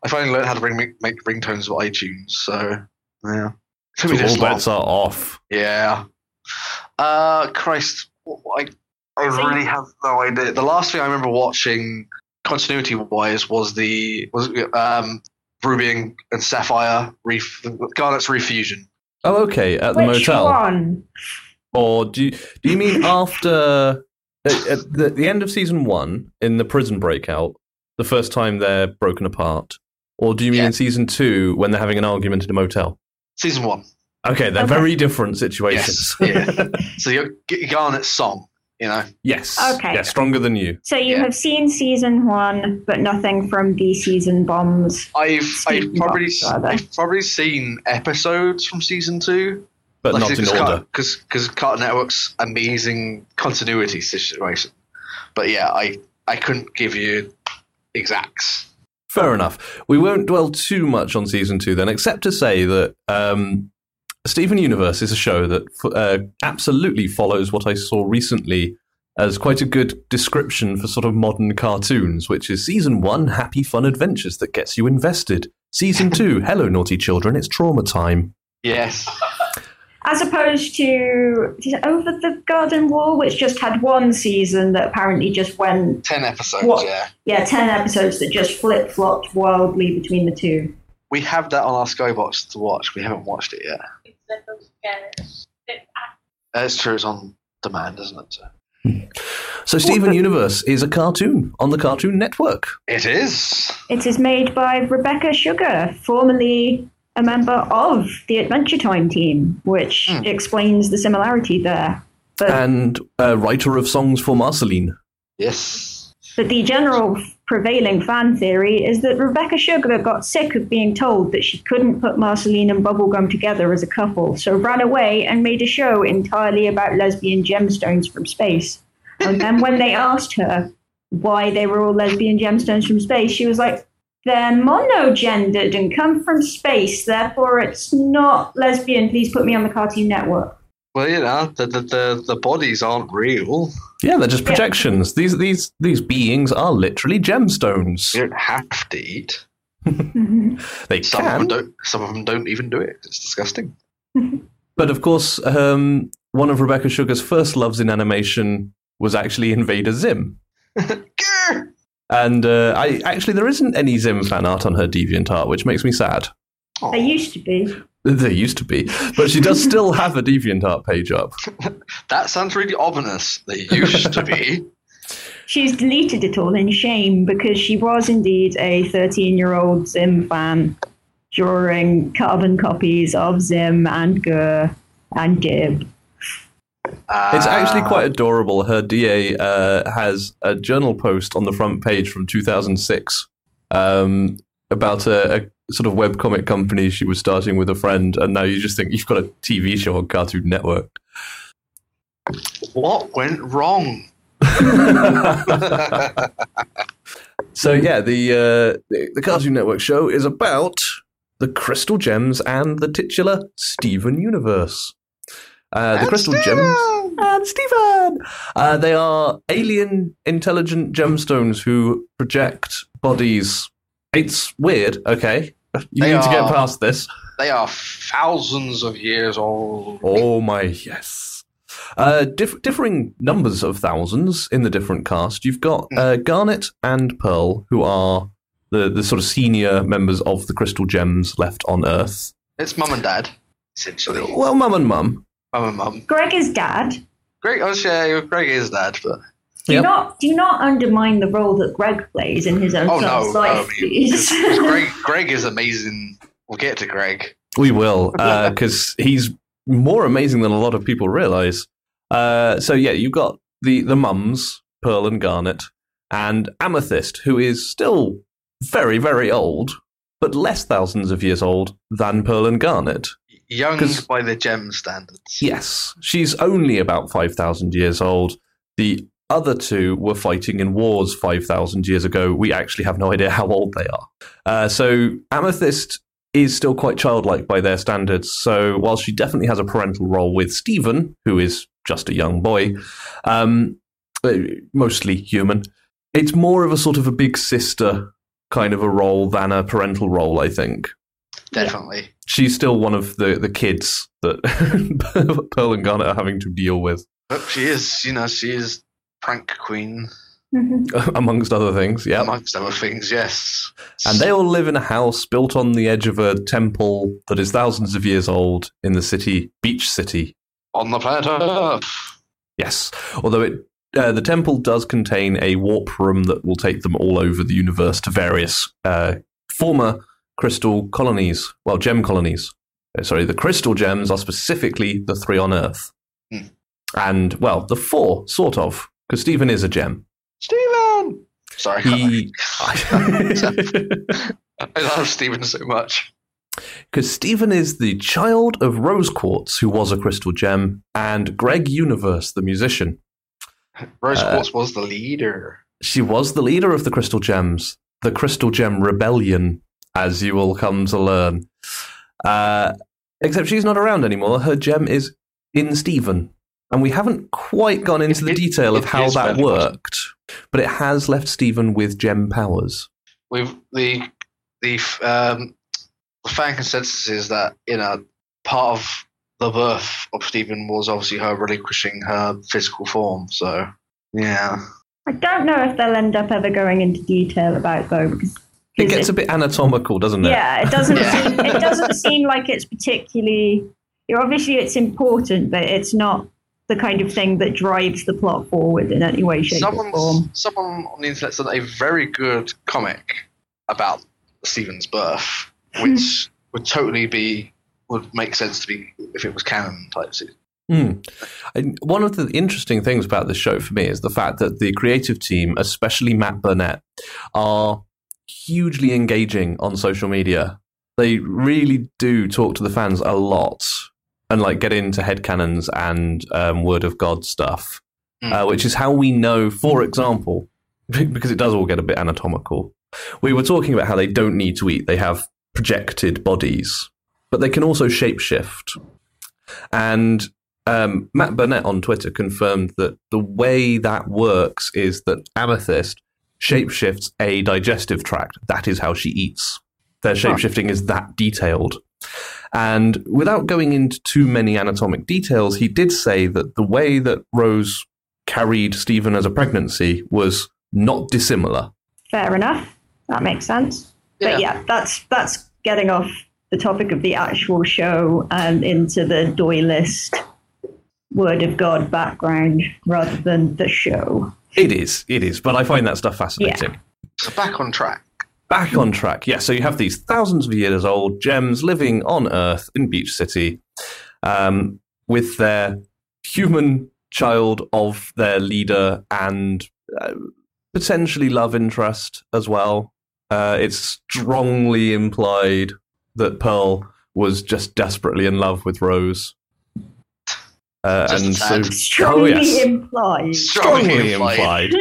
I finally learned how to bring, make, make ringtones with iTunes. So yeah, took So all long. bets are off. Yeah. Uh, Christ, I, I really have no idea. The last thing I remember watching, continuity wise, was the was um Ruby and, and Sapphire ref, Garnet's refusion. Oh, okay. At the Which motel. one? Or do you, do you mean after at, at the, the end of season one in the prison breakout, the first time they're broken apart? Or do you mean Yeah. in season two when they're having an argument in a motel? Season one. Okay, they're Okay. very different situations. Yes. Yeah. so you G- Garnet's song, you know. yes. Okay. Yeah, stronger than you. So you Yeah. have seen season one, but nothing from the season bombs. I've I've probably box, rather. I've probably seen episodes from season two. But not in order. Because because Cartoon Network's amazing continuity situation. But yeah, I I couldn't give you exacts. Fair enough. We won't dwell too much on season two then, except to say that um, Steven Universe is a show that uh, absolutely follows what I saw recently as quite a good description for sort of modern cartoons, which is season one, happy fun adventures that gets you invested. Season two, hello naughty children, it's trauma time. Yes. As opposed to Over the Garden Wall, which just had one season that apparently just went, Ten episodes, What? yeah. yeah, 10 episodes that just flip flopped wildly between the two. We have that on our Skybox to watch. We haven't watched it yet. It's that those guys. It- Uh, true, it's on demand, isn't it? So. So Steven Universe is a cartoon on the Cartoon Network. It is. It is made by Rebecca Sugar, formerly a member of the Adventure Time team, which Hmm. explains the similarity there. But, And a writer of songs for Marceline. Yes. but the general prevailing fan theory is that Rebecca Sugar got sick of being told that she couldn't put Marceline and Bubblegum together as a couple, so ran away and made a show entirely about lesbian gemstones from space. And then when they asked her why they were all lesbian gemstones from space, she was like, they're monogendered and come from space, therefore it's not lesbian. Please put me on the Cartoon Network. Well, you know, the the the, the bodies aren't real. Yeah, they're just projections. These these these beings are literally gemstones. You don't have to eat. They Some of them don't. Some of them don't even do it. It's disgusting. but of course, um, one of Rebecca Sugar's first loves in animation was actually Invader Zim. And uh, I actually there isn't any Zim fan art on her DeviantArt, which makes me sad. Aw. There used to be. They used to be, but she does still have a DeviantArt page up. That sounds really ominous. They used to be. She's deleted it all in shame because she was indeed a 13 year old Zim fan drawing carbon copies of Zim and GIR and Dib. It's actually Ah, quite adorable. Her DA uh, has a journal post on the front page from 2006 um, about a, a sort of webcomic company she was starting with a friend, and now you just think you've got a TV show on Cartoon Network. What went wrong? So yeah, the, uh, the the Cartoon Network show is about the Crystal Gems and the titular Steven universe. Uh, the And Crystal Steven! Gems and Steven! Uh, they are alien intelligent gemstones who project bodies. It's weird, okay? You They need to get past this. They are thousands of years old. Oh my, yes. Uh, diff- differing numbers of thousands in the different cast. You've got uh, Garnet and Pearl, who are the, the sort of senior members of the Crystal Gems left on Earth. It's mum and dad, essentially. Well, mum and mum. Mum and mum. Greg is dad. Greg, oh, yeah, Greg is dad, but Do Yep. not do not undermine the role that Greg plays in his own oh son's no, life, I mean, please. 'cause- 'cause Greg, Greg is amazing. We'll get to Greg. We will, because he's more amazing than a lot of people realize. Uh, so yeah, you've got the the mums, Pearl and Garnet, and Amethyst, who is still very very old, but less thousands of years old than Pearl and Garnet. Young 'Cause- by the gem standards. Yes, she's only about five thousand years old. The other two were fighting in wars five thousand years ago. We actually have no idea how old they are. Uh, so Amethyst is still quite childlike by their standards. So while she definitely has a parental role with Steven, who is just a young boy, um, uh, mostly human, it's more of a sort of a big sister kind of a role than a parental role. I think Definitely. she's still one of the, the kids that Pearl and Garnet are having to deal with, But she is, you know, she is prank queen, amongst other things. Yeah. amongst other things, yes. And they all live in a house built on the edge of a temple that is thousands of years old in the city, Beach City. On the planet Earth. Yes. Although it, uh, the temple does contain a warp room that will take them all over the universe to various uh, former crystal colonies, well, gem colonies. Uh, Sorry, the crystal gems are specifically the three on Earth. Hmm. And, well, the four, sort of, because Steven is a gem. Steven! Sorry, He. I love Steven so much. Because Steven is the child of Rose Quartz, who was a crystal gem, and Greg Universe, the musician. Rose Uh, Quartz was the leader. She was the leader of the Crystal Gems, the Crystal Gem Rebellion, as you will come to learn. Uh, except she's not around anymore. Her gem is in Steven. And we haven't quite gone into the It- detail of it how is that very worked, but it has left Steven with gem powers. With the the um, the fan consensus is that you know part of the birth of Steven was obviously her relinquishing her physical form. So yeah, I don't know if they'll end up ever going into detail about though, because It 'cause gets a bit anatomical, doesn't it? yeah, it doesn't Yeah. seem it doesn't seem like it's particularly. Obviously, it's important, but it's not the kind of thing that drives the plot forward in any way, shape, or someone form. someone on the internet said a very good comic about Steven's birth, which would totally be would make sense to be if it was canon type. se- Hmm. And one of the interesting things about this show for me is the fact that the creative team, especially Matt Burnett, are hugely engaging on social media. They really do talk to the fans a lot and like get into headcanons and um, word of God stuff, Hmm. uh, which is how we know, for example, because it does all get a bit anatomical. We were talking about how they don't need to eat; they have projected bodies, but they can also shapeshift. And um, Matt Burnett on Twitter confirmed that the way that works is that Amethyst shapeshifts a digestive tract. That is how she eats. Their shapeshifting is that detailed. And without going into too many anatomic details, he did say that the way that Rose carried Steven as a pregnancy was not dissimilar. Fair enough. That makes sense. But yeah, that's that's getting off the topic of the actual show and into the Doylist Word of God background rather than the show. It is, it is, but I find that stuff fascinating. So back on track. Back on track. Yeah, so you have these thousands of years old gems living on Earth in Beach City um, with their human child of their leader and uh, potentially love interest as well. Uh, it's strongly implied that Pearl was just desperately in love with Rose. Uh, and so, tad. Strongly oh, yes. implied. strongly implied.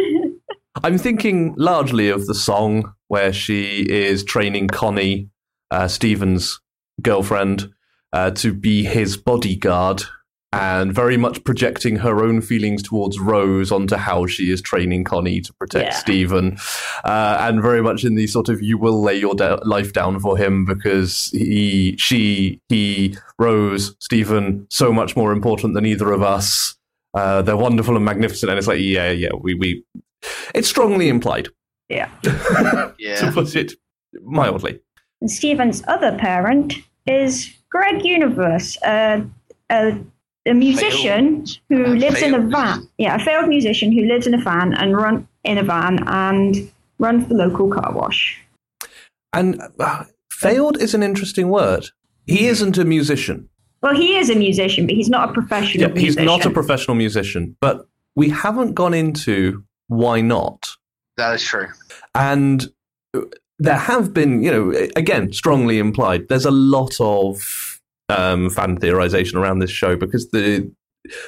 I'm thinking largely of the song where she is training Connie, uh, Steven's girlfriend, uh, to be his bodyguard, and very much projecting her own feelings towards Rose onto how she is training Connie to protect Yeah. Steven, uh, and very much in the sort of you will lay your da- life down for him because he, she, he, Rose, Steven, so much more important than either of us. Uh, they're wonderful and magnificent, and it's like, yeah, yeah, we, we it's strongly implied, Yeah. to put it mildly. And Steven's other parent is Greg Universe, uh, a, a musician Failed. who A lives in a failed van. Yeah, a failed musician who lives in a van and run in a van and runs the local car wash. And uh, failed is an interesting word. He isn't a musician. Well, he is a musician, but he's not a professional Yeah, he's musician. not a professional musician, but we haven't gone into why not. That is true. And uh, there have been, you know, again, strongly implied, there's a lot of um, fan theorization around this show because the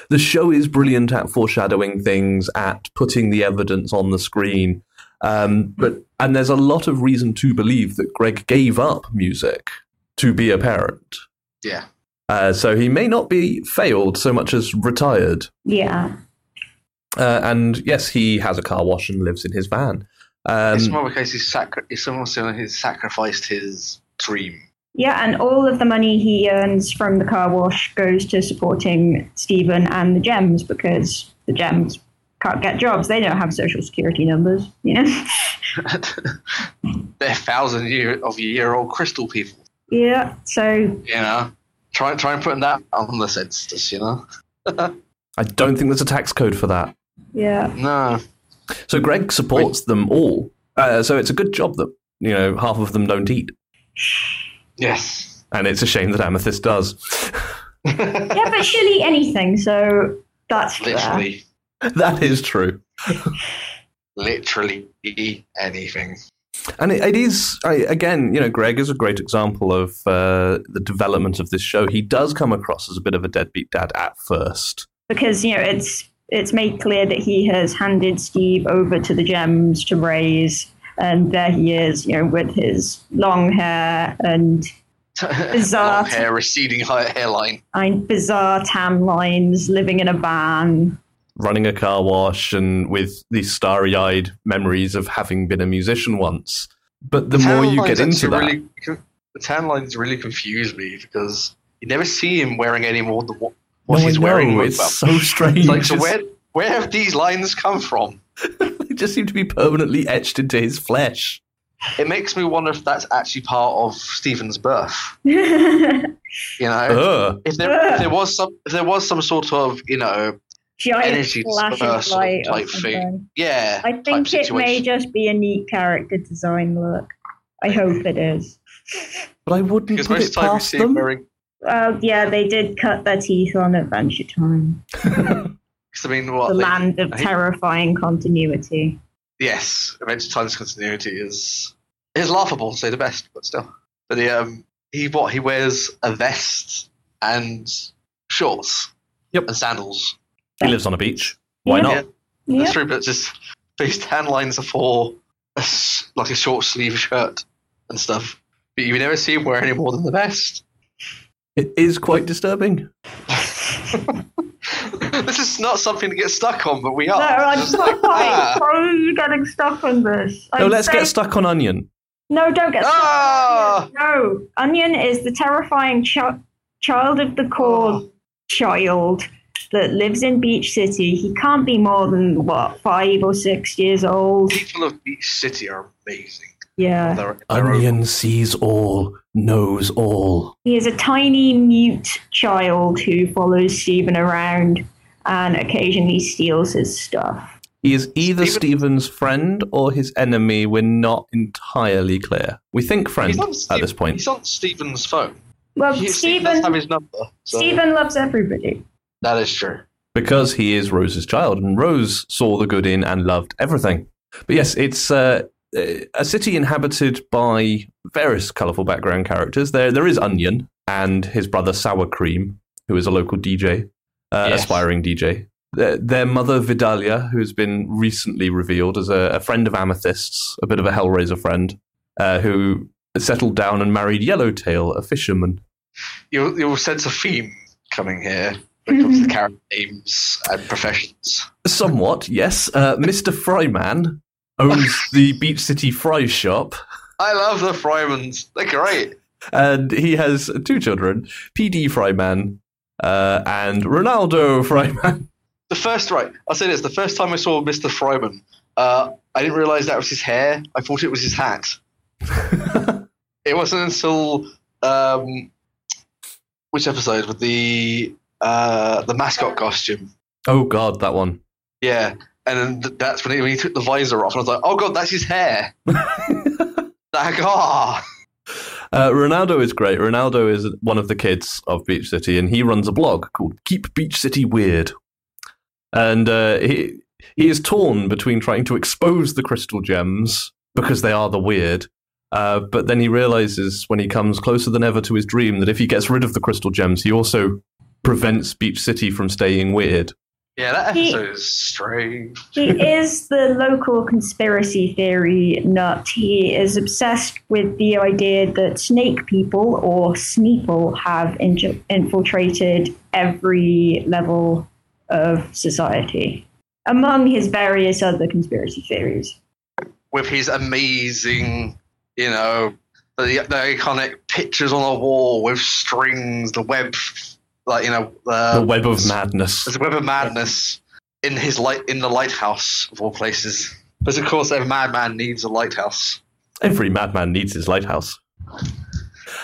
the show is brilliant at foreshadowing things, at putting the evidence on the screen. Um, but and there's a lot of reason to believe that Greg gave up music to be a parent. Yeah. Uh, so he may not be failed so much as retired. Yeah. Uh, and yes, he has a car wash and lives in his van. it's Um, more because he's sacri- it's almost like he's sacrificed his dream. Yeah, and all of the money he earns from the car wash goes to supporting Steven and the Gems because the Gems can't get jobs. They don't have social security numbers, you know? They're thousand year of year old crystal people. yeah, so You know, try try and put that on the census. You know, I don't think there's a tax code for that. Yeah. no. So Greg supports them all. Uh, so it's a good job that you know half of them don't eat, Yes. and it's a shame that Amethyst does. Yeah, but she'll eat anything, so that's fair. literally, that is true, literally anything. and it, it is I, again. You know, Greg is a great example of uh, the development of this show. He does come across as a bit of a deadbeat dad at first. Because, you know, it's it's made clear that he has handed Steve over to the Gems to raise, and there he is, you know, with his long hair and Bizarre. Long hair, receding hi- hairline. and bizarre tan lines, living in a van. running a car wash and with these starry-eyed memories of having been a musician once. But the, more you get into actually that, really, the tan lines really confuse me because you never see him wearing any more than what, what No, I he's wearing. know, with it's them. so strange. It's like, so where where have these lines come from? they just seem to be permanently etched into his flesh. It makes me wonder if that's actually part of Steven's birth. You know, Ugh. if there if there was some if there was some sort of you know Energy flash of light type thing. yeah I think it may just be a neat character design look. I hope it is. But I wouldn't because put most it time past see him them. wearing. Well, yeah, they did cut their teeth on Adventure Time, Cause I mean, what? the they- land of I terrifying continuity. yes, Adventure Time's continuity is is laughable, to say the best, but still. But he um he what he wears a vest and shorts. Yep. And sandals. he lives on a beach. Why Yeah. not? Yeah. Yeah. That's true, but just these tan lines are for a s like a short sleeve shirt and stuff. But you never see him wear any more than the vest. It is quite disturbing. this is not something to get stuck on, but we are. No. I'm Just not like, quite. ah. Why are getting stuck on this? No, I'd let's say- get stuck on Onion. No, don't get stuck. Ah! No, Onion is the terrifying chi- child of the core child that lives in Beach City. He can't be more than what five or six years old. People of Beach City are amazing. Yeah, They're, they're Onion sees all, knows all. he is a tiny mute child who follows Steven around and occasionally steals his stuff. He is either Steven- Steven's friend or his enemy. We're not entirely clear. We think friend He's on at this point. He's on Steven's phone. Well, He, Steven does have his number. So Steven loves everybody. That is true. because he is Rose's child, and Rose saw the good in and loved everything. But yes, it's uh, a city inhabited by various colourful background characters. There, there is Onion and his brother Sour Cream, who is a local DJ, uh, Yes. aspiring DJ. Their, their mother Vidalia, who has been recently revealed as a, a friend of Amethyst's, a bit of a Hellraiser friend, uh, who settled down and married Yellowtail, a fisherman. You'll, you'll sense a theme coming here when it comes to the character names and professions. Somewhat, yes. Uh, Mr. Fryman owns the Beach City Fry Shop, I love the Frymans. They're great. and he has two children Peedee Fryman uh, and Ronaldo Fryman. The first, right, I'll say this. The first time I saw Mr. Fryman, uh, I didn't realize that was his hair. I thought it was his hat. It wasn't until um, which episode with the uh, the mascot costume. oh, God, that one. Yeah, and then th- that's when he, when he took the visor off, and I was like, "Oh god, that's his hair." like, ah, Uh, Ronaldo is great. Ronaldo is one of the kids of Beach City, and he runs a blog called Keep Beach City Weird. And uh, he he is torn between trying to expose the crystal gems because they are the weird, uh, but then he realizes when he comes closer than ever to his dream that if he gets rid of the crystal gems, he also prevents Beach City from staying weird. Yeah, that He- episode is strange. He is the local conspiracy theory nut. He is obsessed with the idea that snake people or Sneeple have in- infiltrated every level of society, among his various other conspiracy theories. with his amazing, you know, the, the iconic pictures on a wall with strings, the web, like you know, uh, the web of madness. There's a web of madness in his light in the lighthouse of all places. But of course, every madman needs a lighthouse. Every madman needs his lighthouse.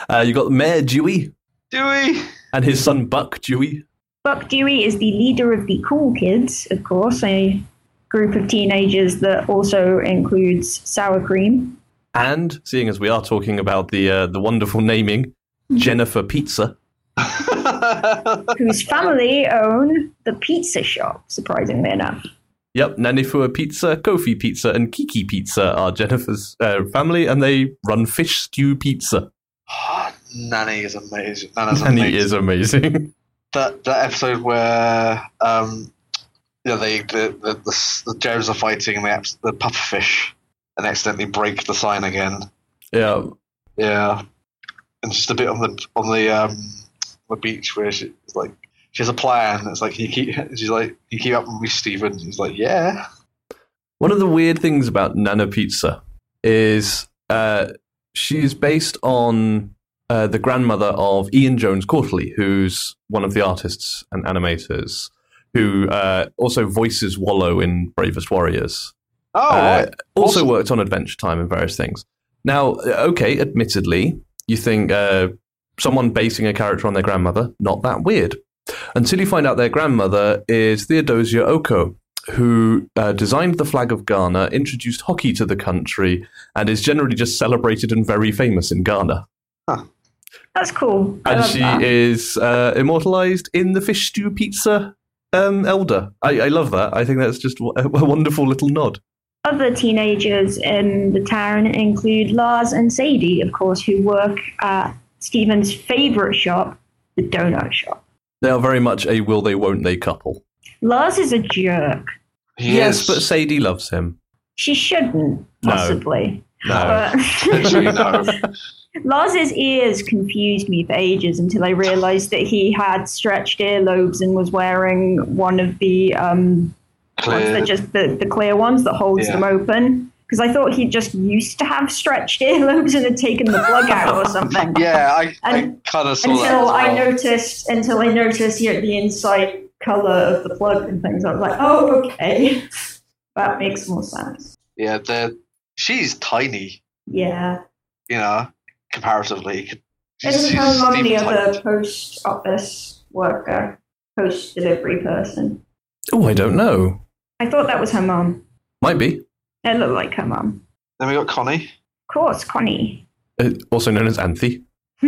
Uh, you got Mayor Dewey Dewey. and his son Buck Dewey. Buck Dewey is the leader of the Cool Kids, of course, a group of teenagers that also includes Sour Cream. And seeing as we are talking about the uh, the wonderful naming, Jennifer Pizza. whose family own the pizza shop, surprisingly enough. Yep, Nanefua Pizza, Kofi Pizza, and Kiki Pizza are Jennifer's uh, family, and they run Fish Stew Pizza. Oh, Nanny is amazing. Nana's And amazing. is amazing. That that episode where um, you know, they the the, the, the Joes are fighting and they abs- the pufferfish and accidentally break the sign again. yeah, Yeah, and just a bit on the on the um the beach where she's like she has a plan. It's like you keep she's like you keep up with me, Steven. He's like, yeah. One of the weird things about Nana Pizza is uh, she's based on uh, the grandmother of Ian Jones-Quartey, who's one of the artists and animators who uh, also voices Wallow in Bravest Warriors. Oh, Uh, right. Also Awesome. worked on Adventure Time and various things. Now, uh, okay, admittedly, you think uh, someone basing a character on their grandmother, not that weird. Until you find out their grandmother is Theodosia Okoh, who uh, designed the flag of Ghana, introduced hockey to the country, and is generally just celebrated and very famous in Ghana. That's cool. I And she that. is uh, immortalized in the fish stew pizza um, elder. I, I love that. I think that's just a, a wonderful little nod. Other teenagers in the town include Lars and Sadie, of course, who work at Steven's favorite shop, the donut shop. They are very much a will they won't they couple. Lars is a jerk. He yes, but Sadie loves him. She shouldn't, possibly. No. Actually, no. Lars's ears confused me for ages until I realized that he had stretched earlobes and was wearing one of the um, ones that just the, the clear ones that holds Yeah. them open. Because I thought he just used to have stretched earlobes and had taken the plug out or something. Yeah, I, I kind of saw that. until I well. noticed until I noticed you know, the inside color of the plug and things. I was like, oh, okay, that makes more sense. Yeah, they're, she's tiny, Yeah, you know, comparatively. She's, isn't she's her mum the other type. post office worker, post delivery person? Oh, I don't know. I thought that was her mum. Might be. It looked like her mum. Then we got Connie. Of course, Connie. Uh, also known as Anthy.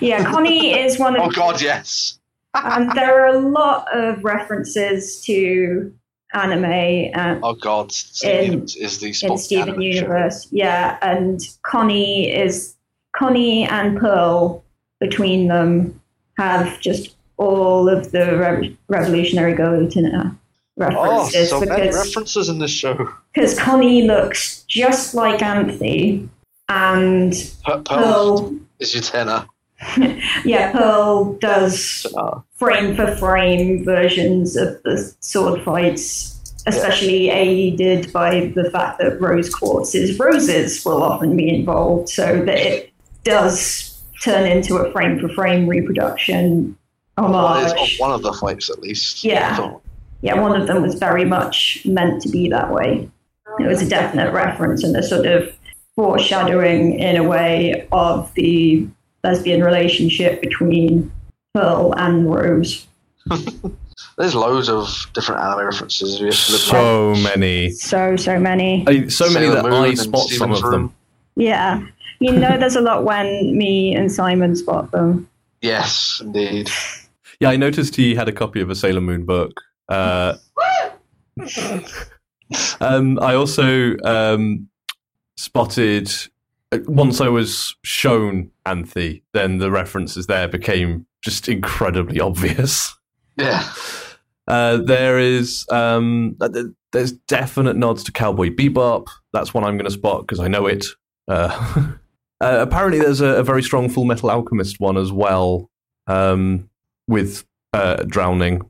yeah, Connie is one of Oh God, yes. and there are a lot of references to anime and Oh God, Steven In- is the in Steven anime show. Universe. Yeah, and Connie is Connie and Pearl between them have just all of the Rev- Revolutionary Girl Utena uh, Oh, references so many because references in this show. Because Connie looks just like Anthy and Pearl, Pearl is Utena. yeah Pearl does Uh, frame for frame versions of the sword fights, especially aided by the fact that rose quartz's roses will often be involved, so that it does turn into a frame for frame reproduction homage. one of the fights, at least. Yeah. Yeah, one of them was very much meant to be that way. It was a definite reference and a sort of foreshadowing, in a way, of the lesbian relationship between Pearl and Rose. There's loads of different anime references. We have back. So many. So, so many. I, so many that Moon I and spot some Steven's of them. Yeah. You know, there's a lot when me and Simon spot them. Yes, indeed. Yeah, I noticed he had a copy of a Sailor Moon book. Uh, um, I also um, spotted once I was shown Anthy, then the references there became just incredibly obvious. Yeah. Uh, there is um, uh, there's definite nods to Cowboy Bebop. That's one I'm going to spot because I know it. Uh, uh, apparently, there's a, a very strong Full Metal Alchemist one as well, um, with uh, drowning.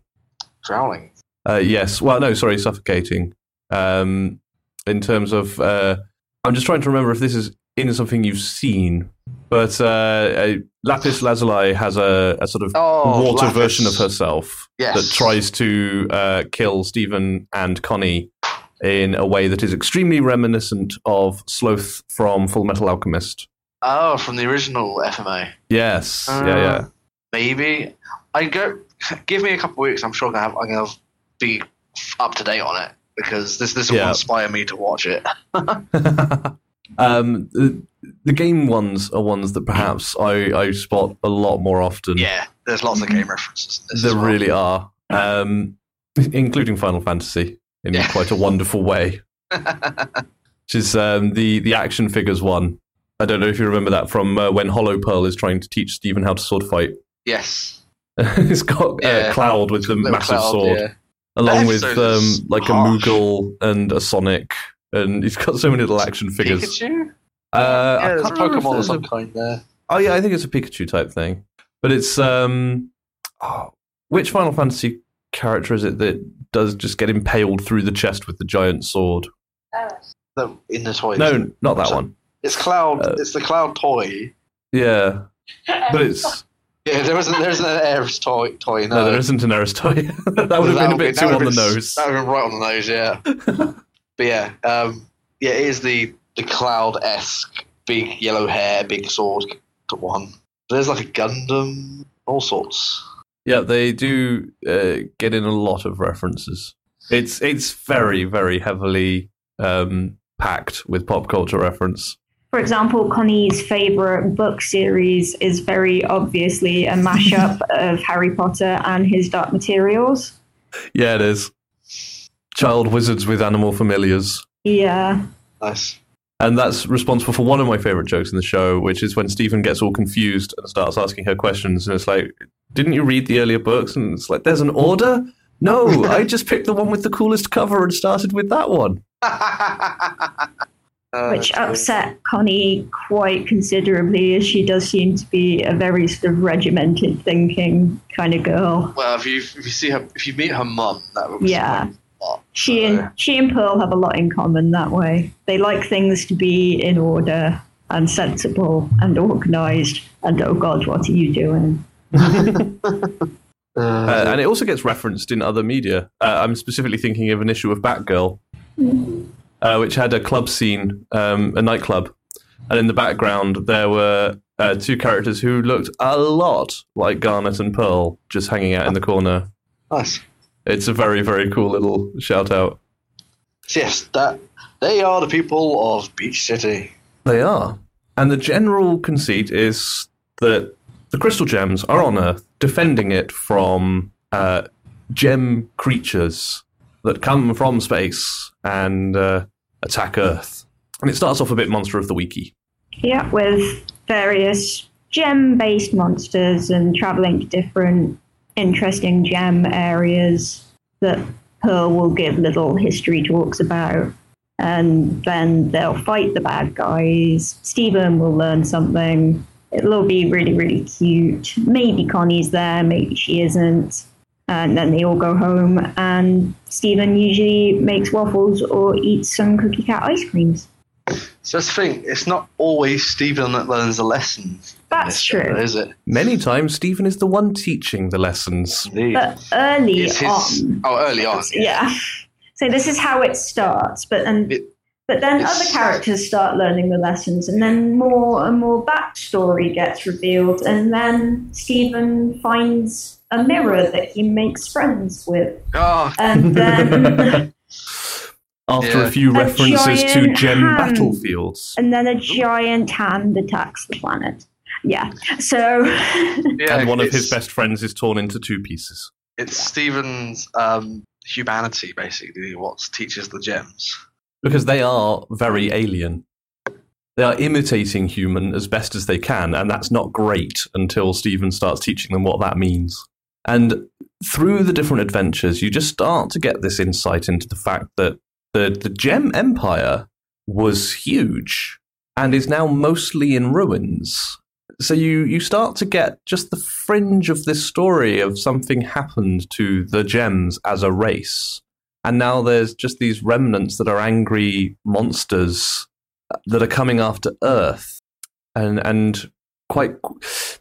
Drowning. Uh, yes, well, no, sorry, suffocating. Um, in terms of, uh, I'm just trying to remember if this is in something you've seen, but uh, uh, Lapis Lazuli has a, a sort of Oh, water Lapis. version of herself Yes. that tries to uh, kill Steven and Connie in a way that is extremely reminiscent of Sloth from Full Metal Alchemist. Oh, from the original FMA. Yes, Uh, yeah, yeah. Maybe. I go. Give me a couple of weeks. I'm sure I'm gonna, have, I'm gonna be up to date on it because this this will Yeah. inspire me to watch it. um, the, the game ones are ones that perhaps I, I spot a lot more often. Yeah, there's lots of game references. There well. really are, um, including Final Fantasy in Yeah. quite a wonderful way. Which is um, the the action figures one. I don't know if you remember that from uh, when Holo-Pearl is trying to teach Steven how to sword fight. yes. it's got uh, Yeah. Cloud with the massive cloud, sword. Along That with um, like harsh. a Moogle and a Sonic, and he's got so many little action figures. Pikachu. Uh, I yeah, there's a can't remember if Pokemon of there's a- some kind there. Oh yeah, I think it's a Pikachu type thing. But it's um oh, which Final Fantasy character is it that does just get impaled through the chest with the giant sword? Alice. In the toys. No, not that So- one. it's Cloud. Uh, it's the Cloud toy. Yeah. But it's Yeah, there isn't. There isn't an Aeris toy. Toy. No, no, there isn't an Aeris toy. that would have been a bit that too on the nose. That would have been right on the nose. Yeah. but yeah, um, yeah, it is the the Cloud esque big yellow hair, big sword one. There's like a Gundam, all sorts. Yeah, they do uh, get in a lot of references. It's it's very very heavily um, packed with pop culture reference. For example, Connie's favorite book series is very obviously a mashup of Harry Potter and his Dark Materials. Yeah, it is. Child wizards with animal familiars. Yeah. Nice. And that's responsible for one of my favorite jokes in the show, which is when Steven gets all confused and starts asking her questions. And it's like, didn't you read the earlier books? And it's like, there's an order? No, I just picked the one with the coolest cover and started with that one. Uh, which upset Connie quite considerably, as she does seem to be a very sort of regimented thinking kind of girl. Well, if you if you see her, if you meet her mum, that would Yeah. lot. She So, and she and Pearl have a lot in common that way. They like things to be in order and sensible and organized. And oh God, what are you doing? Uh, and it also gets referenced in other media. Uh, I'm specifically thinking of an issue of Batgirl, uh, which had a club scene, um, a nightclub, and in the background there were uh, two characters who looked a lot like Garnet and Pearl, just hanging out in the corner. nice. It's a very, very cool little shout out. Yes, that they are the people of Beach City. They are. And the general conceit is that the crystal gems are on Earth, defending it from uh, gem creatures that come from space and uh, attack Earth. And it starts off a bit Monster of the Weeky. Yeah, with various gem based monsters and traveling to different interesting gem areas that Pearl will give little history talks about. And then they'll fight the bad guys. Steven will learn something. It'll all be really, really cute. Maybe Connie's there, maybe she isn't. And then they all go home, and Steven usually makes waffles or eats some cookie cat ice creams. So that's the thing. It's not always Steven that learns the lessons. That's this show, true. is it? Many times, Steven is the one teaching the lessons. Indeed. But early It's his. on, Oh, early on. yeah. So this is how it starts, but then It- but then it's- other characters start learning the lessons, and then more and more backstory gets revealed, and then Steven finds a mirror that he makes friends with, Oh, and then After Yeah. a few A references to gem hand. battlefields. and then a giant hand attacks the planet. Yeah. So yeah. and one of his best friends is torn into two pieces. It's Steven's um, humanity, basically, what teaches the gems. because they are very alien. They are imitating human as best as they can, and that's not great until Steven starts teaching them what that means. And through the different adventures, you just start to get this insight into the fact that the, the Gem Empire was huge and is now mostly in ruins. So you, you start to get just the fringe of this story of something happened to the gems as a race and now there's just these remnants that are angry monsters that are coming after Earth, and and quite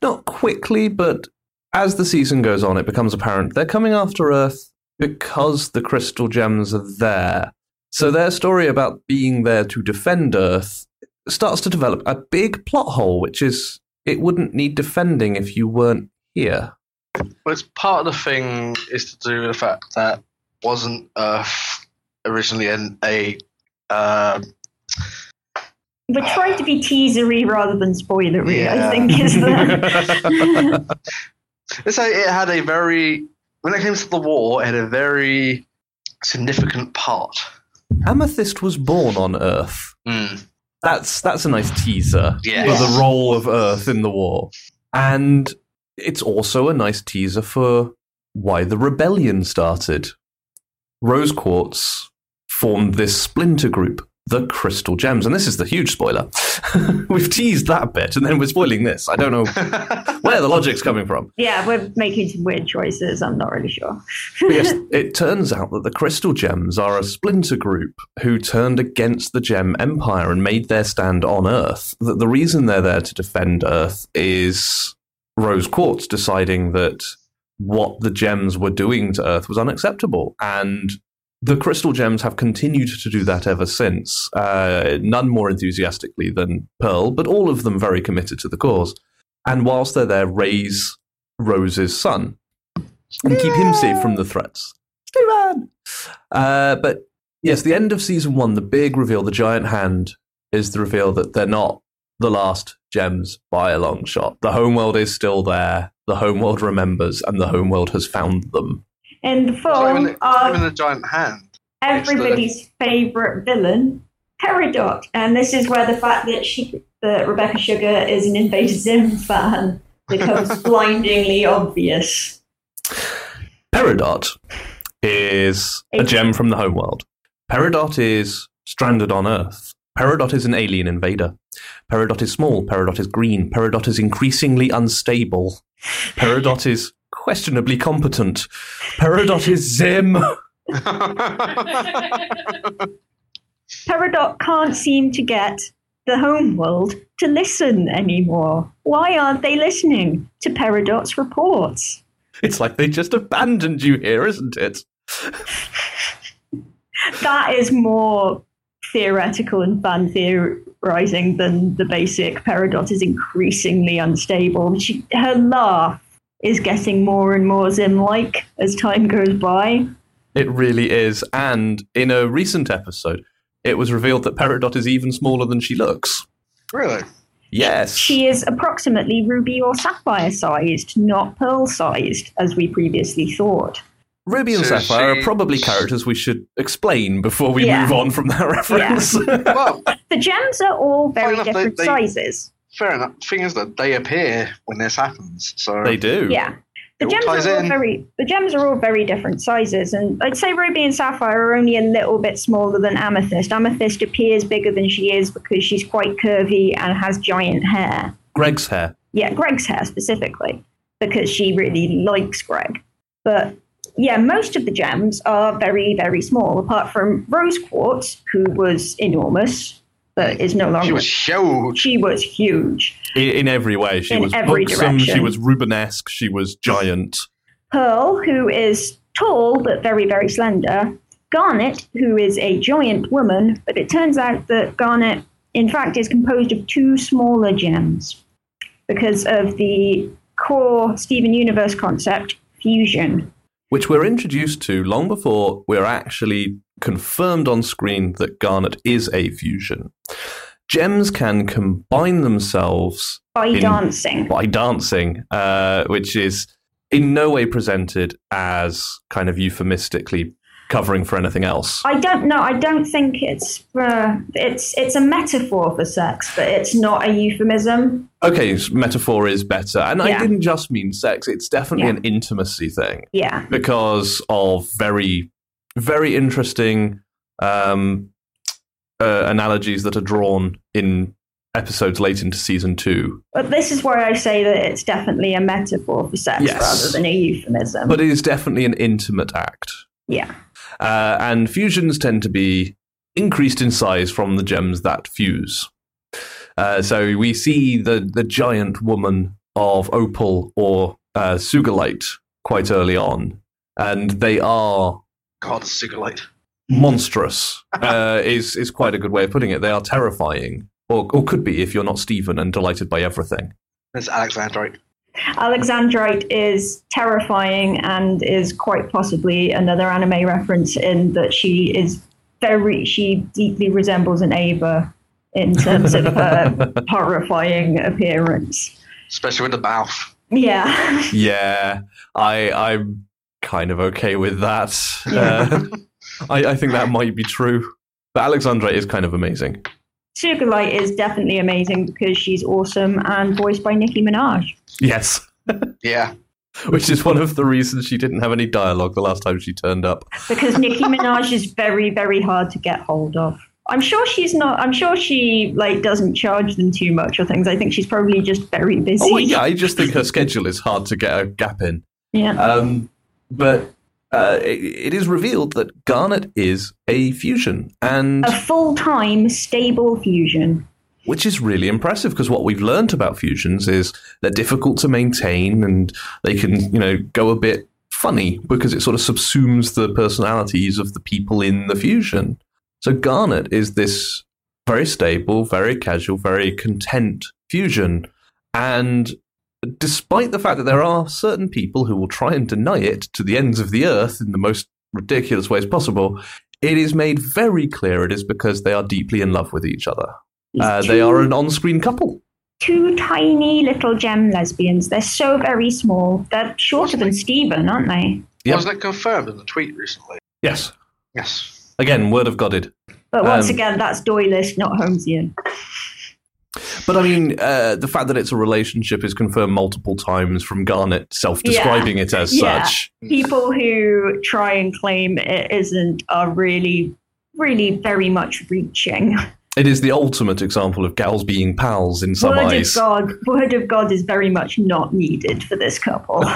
not quickly, but as the season goes on, it becomes apparent they're coming after Earth because the crystal gems are there. So their story about being there to defend Earth starts to develop a big plot hole, which is it wouldn't need defending if you weren't here. Well, it's part of the thing is to do with the fact that wasn't Earth originally an, a uh, we're trying to be teasery rather than spoilery. Yeah. I think is the let's say it had a very when it came to the war, it had a very significant part. Amethyst was born on Earth. Mm. That's that's a nice teaser Yes. for the role of Earth in the war, and it's also a nice teaser for why the rebellion started. Rose Quartz formed this splinter group, the Crystal Gems, and this is the huge spoiler. We've teased that bit, and then we're spoiling this. I don't know where the logic's coming from. yeah, we're making some weird choices. I'm not really sure. But yes, it turns out that the Crystal Gems are a splinter group who turned against the Gem Empire and made their stand on Earth. That the reason they're there to defend Earth is Rose Quartz deciding that what the gems were doing to Earth was unacceptable. And the Crystal Gems have continued to do that ever since. Uh, none more enthusiastically than Pearl, but all of them very committed to the cause. And whilst they're there, raise Rose's son and keep him safe from the threats. Steven! Uh, but yes, the end of season one, the big reveal, the giant hand, is the reveal that they're not the last gems by a long shot. The homeworld is still there. The homeworld remembers, and the homeworld has found them. In the It's not even, form it's not of even a giant hand. everybody's favorite villain, Peridot, and this is where the fact that she, that Rebecca Sugar is an Invader Zim fan becomes blindingly obvious. Peridot is a gem from the homeworld. Peridot is stranded on Earth. Peridot is an alien invader. Peridot is small. Peridot is green. Peridot is increasingly unstable. Peridot is questionably competent. Peridot is Zim. Peridot can't seem to get the homeworld to listen anymore. Why aren't they listening to Peridot's reports? It's like they just abandoned you here, isn't it? That is more theoretical and fan theorizing than the basic Peridot is increasingly unstable. She, her laugh is getting more and more Zim like as time goes by. It really is. And in a recent episode, it was revealed that Peridot is even smaller than she looks. really? Yes. She is approximately ruby or sapphire sized, not pearl sized, as we previously thought. Ruby and So Sapphire are probably characters we should explain before we Yeah. move on from that reference. Well, The gems are all very enough, they- different they- sizes. Fair enough. Thing is that they appear when this happens. So they do. Yeah. The It gems are all in. very the gems are all very different sizes, and I'd say ruby and sapphire are only a little bit smaller than amethyst. Amethyst appears bigger than she is because she's quite curvy and has giant hair. Greg's hair. Yeah, Greg's hair specifically, because she really likes Greg. But yeah, most of the gems are very, very small, apart from Rose Quartz, who was enormous, but is no longer. she was huge. she was huge. In, in every way. She In was every buxom, she was Rubenesque, she was giant. Pearl, who is tall but very, very slender. Garnet, who is a giant woman, but it turns out that Garnet, in fact, is composed of two smaller gems because of the core Steven Universe concept, fusion. Which we're introduced to long before we're actually confirmed on screen that Garnet is a fusion. Gems can combine themselves By In- dancing. by dancing, uh, which is in no way presented as kind of euphemistically covering for anything else. I don't know. I don't think it's uh, it's it's a metaphor for sex, but it's not a euphemism. Okay, metaphor is better. And I didn't just mean sex, it's definitely Yeah. an intimacy thing. Yeah, because of very, very interesting um, uh, analogies that are drawn in episodes late into season two. but this is why I say that it's definitely a metaphor for sex Yes. rather than a euphemism. But it is definitely an intimate act. yeah, Uh, and fusions tend to be increased in size from the gems that fuse. Uh, so we see the, the giant woman of opal or uh, sugilite quite early on. And they are God, sugilite monstrous uh, is is quite a good way of putting it. They are terrifying, or or could be if you're not Steven and delighted by everything. There's Alexandrite. Alexandrite is terrifying and is quite possibly another anime reference in that she is very she deeply resembles an Eva in terms of her horrifying appearance. Especially with the mouth. Yeah. Yeah, I I'm kind of okay with that. Uh, I, I think that might be true. But Alexandra is kind of amazing. Sugilite is definitely amazing because she's awesome and voiced by Nicki Minaj. Yes, Yeah. which is one of the reasons she didn't have any dialogue the last time she turned up. Because Nicki Minaj is very, very hard to get hold of. I'm sure she's not. I'm sure she like doesn't charge them too much or things. I think she's probably just very busy. Oh yeah, I just think her schedule is hard to get a gap in. Yeah. Um, but uh, it, it is revealed that Garnet is a fusion, and a full-time stable fusion. which is really impressive because what we've learned about fusions is they're difficult to maintain, and they can, you know, go a bit funny because it sort of subsumes the personalities of the people in the fusion. So Garnet is this very stable, very casual, very content fusion, and despite the fact that there are certain people who will try and deny it to the ends of the earth in the most ridiculous ways possible, it is made very clear it is because they are deeply in love with each other. Uh, two, they are an on screen couple. two tiny little gem lesbians. They're so very small. They're shorter than Steven, aren't they? Yep. Wasn't it confirmed in the tweet recently? Yes. Yes. Again, word of Godded. But once Um, again, that's doylist, not Holmesian. But I mean, uh, the fact that it's a relationship is confirmed multiple times from Garnet self describing it as Yeah. such. People who try and claim it isn't are really, really very much reaching. It is the ultimate example of gals being pals in some Word eyes. of God, word of God is very much not needed for this couple.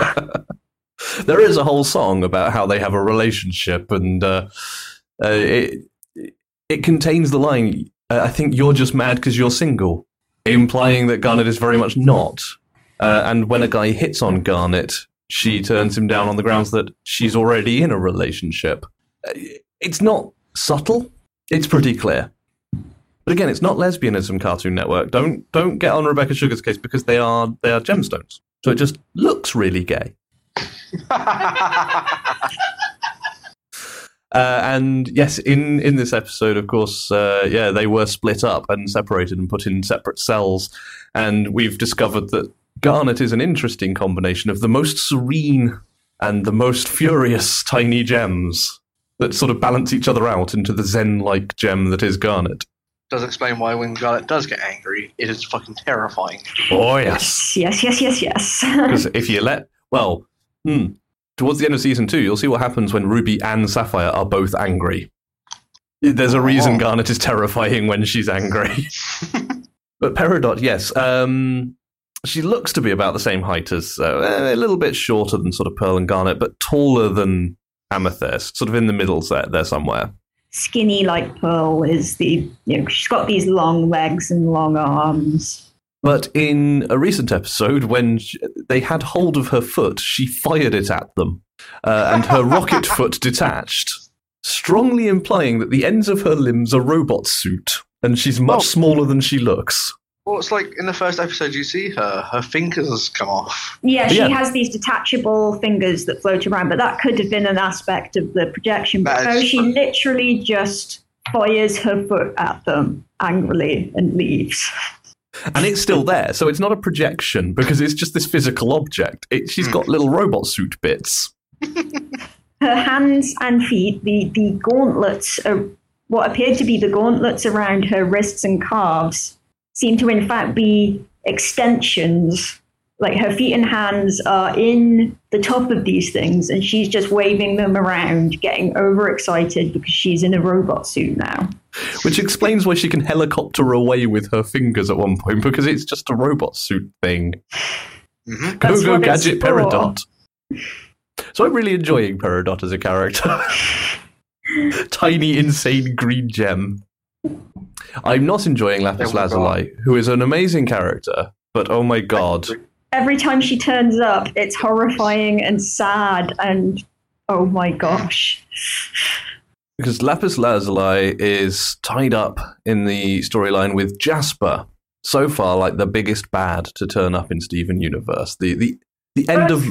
There is a whole song about how they have a relationship, and uh, uh, it it contains the line, "I think you're just mad because you're single," implying that Garnet is very much not. Uh, and when a guy hits on Garnet, she turns him down on the grounds that she's already in a relationship. Uh, It's not subtle; it's pretty clear. But again, it's not lesbianism. Cartoon Network don't don't get on Rebecca Sugar's case because they are they are gemstones. So it just looks really gay. Uh, and yes, in, in this episode, of course, uh, yeah, they were split up and separated and put in separate cells. And we've discovered that Garnet is an interesting combination of the most serene and the most furious tiny gems that sort of balance each other out into the Zen like gem that is Garnet. Does explain why when Garnet does get angry, it is fucking terrifying. Oh, yes. yes, yes, yes, yes. Because if you let, well, hmm, towards the end of season two, you'll see what happens when Ruby and Sapphire are both angry. There's a reason Oh. Garnet is terrifying when she's angry. but Peridot, yes, um, she looks to be about the same height as, uh, a little bit shorter than sort of Pearl and Garnet, but taller than Amethyst, sort of in the middle there, there somewhere. Skinny like Pearl is the, you know, she's got these long legs and long arms. But in a recent episode, when sh they had hold of her foot, she fired it at them, uh, and her rocket foot detached, strongly implying that the ends of her limbs are robot suit, and she's much Oh. smaller than she looks. Well, it's like in the first episode you see her, her fingers come off. Yeah, she Yeah. has these detachable fingers that float around, but that could have been an aspect of the projection. But no, she literally just fires her foot at them angrily and leaves. And it's still there, so it's not a projection because it's just this physical object. It, she's hmm. got little robot suit bits. Her hands and feet, the, the gauntlets, are, what appeared to be the gauntlets around her wrists and calves, seem to in fact be extensions. Like her feet and hands are in the top of these things, and she's just waving them around, getting overexcited because she's in a robot suit now. Which explains why she can helicopter away with her fingers at one point because it's just a robot suit thing. hmm Go go gadget. Peridot. So I'm really enjoying Peridot as a character. Tiny, insane green gem. I'm not enjoying Lapis Oh my God. Lazuli, who is an amazing character, but oh my god. Every time she turns up, it's horrifying and sad, and oh my gosh. Because Lapis Lazuli is tied up in the storyline with Jasper. So far, like the biggest bad to turn up in Steven Universe. The the the end of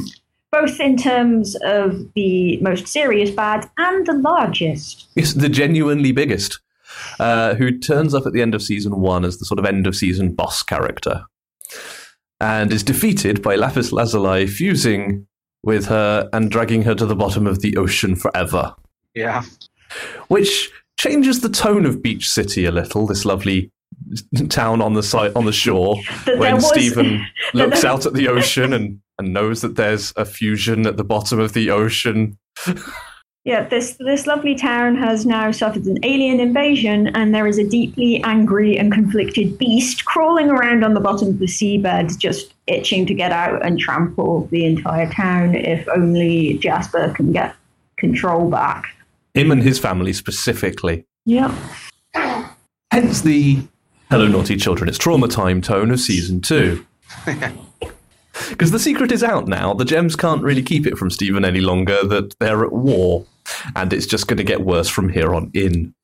both in terms of the most serious bad and the largest. Yes, the genuinely biggest, uh, who turns up at the end of season one as the sort of end of season boss character, and is defeated by Lapis Lazuli fusing with her and dragging her to the bottom of the ocean forever, Yeah. which changes the tone of Beach City a little. This lovely town on the side on the shore when was- Steven looks out at the ocean and, and knows that there's a fusion at the bottom of the ocean. Yeah, this this lovely town has now suffered an alien invasion, and there is a deeply angry and conflicted beast crawling around on the bottom of the seabed, just itching to get out and trample the entire town. If only Jasper can get control back. Him and his family specifically. Yeah. Hence the Hello Naughty Children, it's trauma time tone of season two. Because the secret is out now. The gems can't really keep it from Steven any longer that they're at war, and it's just going to get worse from here on in.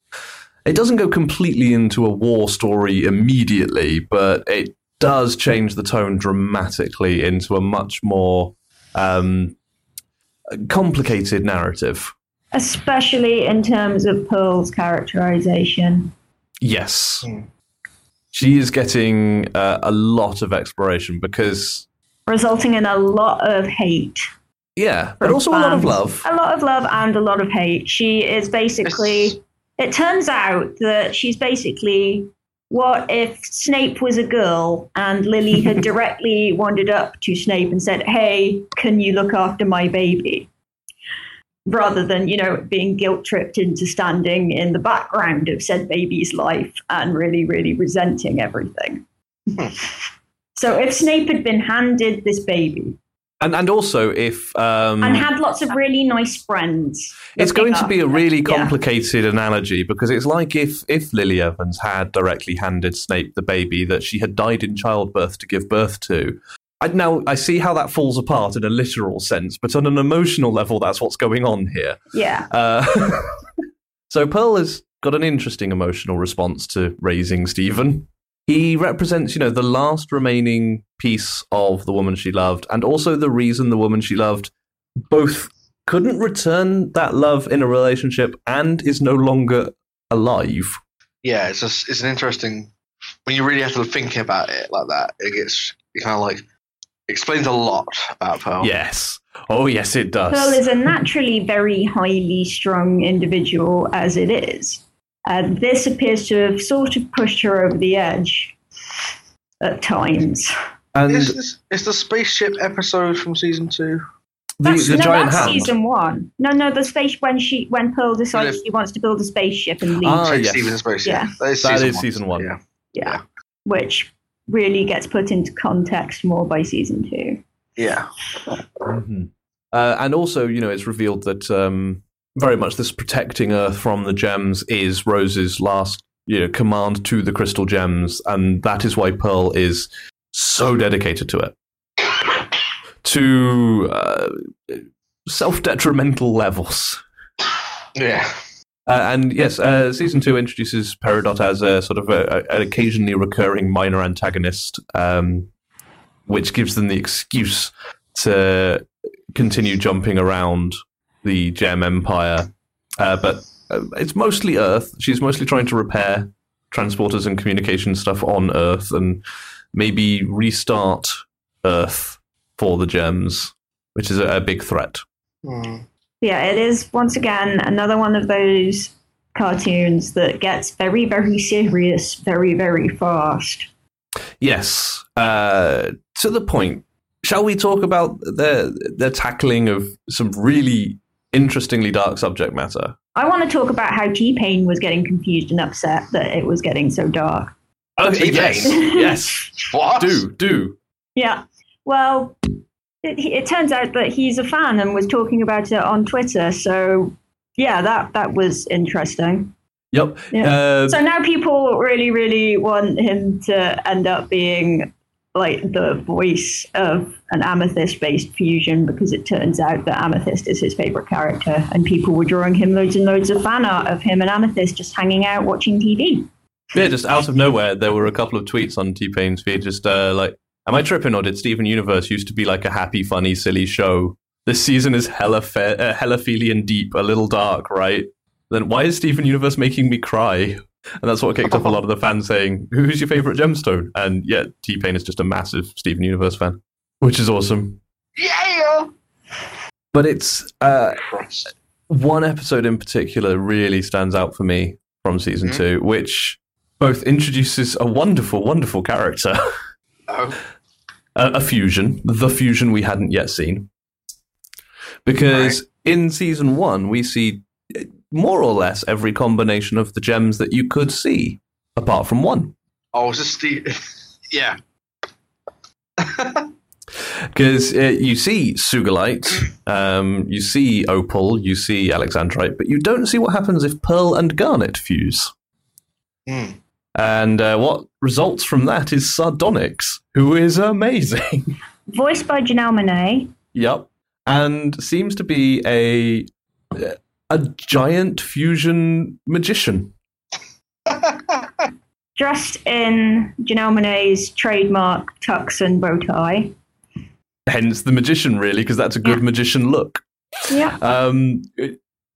It doesn't go completely into a war story immediately, but it does change the tone dramatically into a much more um, complicated narrative. Especially in terms of Pearl's characterization. Yes. Hmm. She is getting uh, a lot of exploration because, resulting in a lot of hate. yeah, but from also a lot of love. A lot of love and a lot of hate. She is basically. It's- It turns out that she's basically. What if Snape was a girl and Lily had directly wandered up to Snape and said, Hey, can you look after my baby? rather than, you know, being guilt tripped into standing in the background of said baby's life and really, really resenting everything. Hmm. So if Snape had been handed this baby And and also if um, and had lots of really nice friends, it's going to be a really yeah. complicated analogy because it's like if if Lily Evans had directly handed Snape the baby that she had died in childbirth to give birth to. I, now I see how that falls apart in a literal sense, but on an emotional level, that's what's going on here. Yeah. Uh, so Pearl has got an interesting emotional response to raising Steven. He represents, you know, the last remaining piece of the woman she loved, and also the reason the woman she loved both couldn't return that love in a relationship and is no longer alive. Yeah, it's just it's an interesting when you really have to think about it like that. It gets it kind of like explains a lot about Pearl. Yes. Oh, yes, it does. Pearl is a naturally very highly strung individual as it is. And this appears to have sort of pushed her over the edge at times. and Is this is the spaceship episode from season two? the, That's, the no, giant that's hound. season one. No, no, the space when she when Pearl decides Yeah. she wants to build a spaceship and leave, Ah, Take yes. Steven's spaceship. Yeah. That is That season is one. season one. Yeah. yeah, which really gets put into context more by season two. Yeah. Mhm. Uh, and also, you know, it's revealed that um, very much this protecting Earth from the gems is Rose's last, you know, command to the crystal gems, and that is why Pearl is so dedicated to it, to uh, self-detrimental levels. Yeah. Uh, and yes, uh, season two introduces Peridot as a sort of a, a- an occasionally recurring minor antagonist, um, which gives them the excuse to continue jumping around the Gem Empire. Uh, but uh, it's mostly Earth. She's mostly trying to repair transporters and communication stuff on Earth and maybe restart Earth for the gems, which is a, a big threat. Hmm. Yeah, it is once again another one of those cartoons that gets very, very serious very, very fast. Yes, uh, to the point. Shall we talk about the the tackling of some really interestingly dark subject matter? I want to talk about how T Pain was getting confused and upset that it was getting so dark. Okay, T-Pain? yes, yes, What? do do. Yeah. Well, it, it turns out that he's a fan and was talking about it on Twitter. So, yeah, that, that was interesting. Yep. Yeah. Uh, So now people really, really want him to end up being like the voice of an amethyst based fusion because it turns out that amethyst is his favorite character and people were drawing him loads and loads of fan art of him and amethyst just hanging out watching tv yeah, just out of nowhere, there were a couple of tweets on T Pain's feed, just uh, like, "Am I tripping, or did Steven Universe used to be like a happy, funny, silly show? This season is hella, fe- uh, hella feely and deep, a little dark, right? Then why is Steven Universe making me cry?" And that's what kicked off a lot of the fans saying, "Who's your favorite gemstone?" And yeah, T Pain is just a massive Steven Universe fan, which is awesome. Yeah. But it's uh, one episode in particular really stands out for me from season Mhm. two, which both introduces a wonderful, wonderful character, Oh. a, a fusion, the fusion we hadn't yet seen. Because in season one, we see more or less every combination of the gems that you could see, apart from one. Oh, it's just the. yeah. Because uh, you see Sugilite, um, you see Opal, you see Alexandrite, but you don't see what happens if Pearl and Garnet fuse. Hmm. And uh, what results from that is Sardonyx, who is amazing. voiced by Janelle Monáe yep. And seems to be a a giant fusion magician. dressed in Janelle Monáe's trademark tux and bow tie Hence the magician, really, because that's a good Yeah. magician look. yeah Um,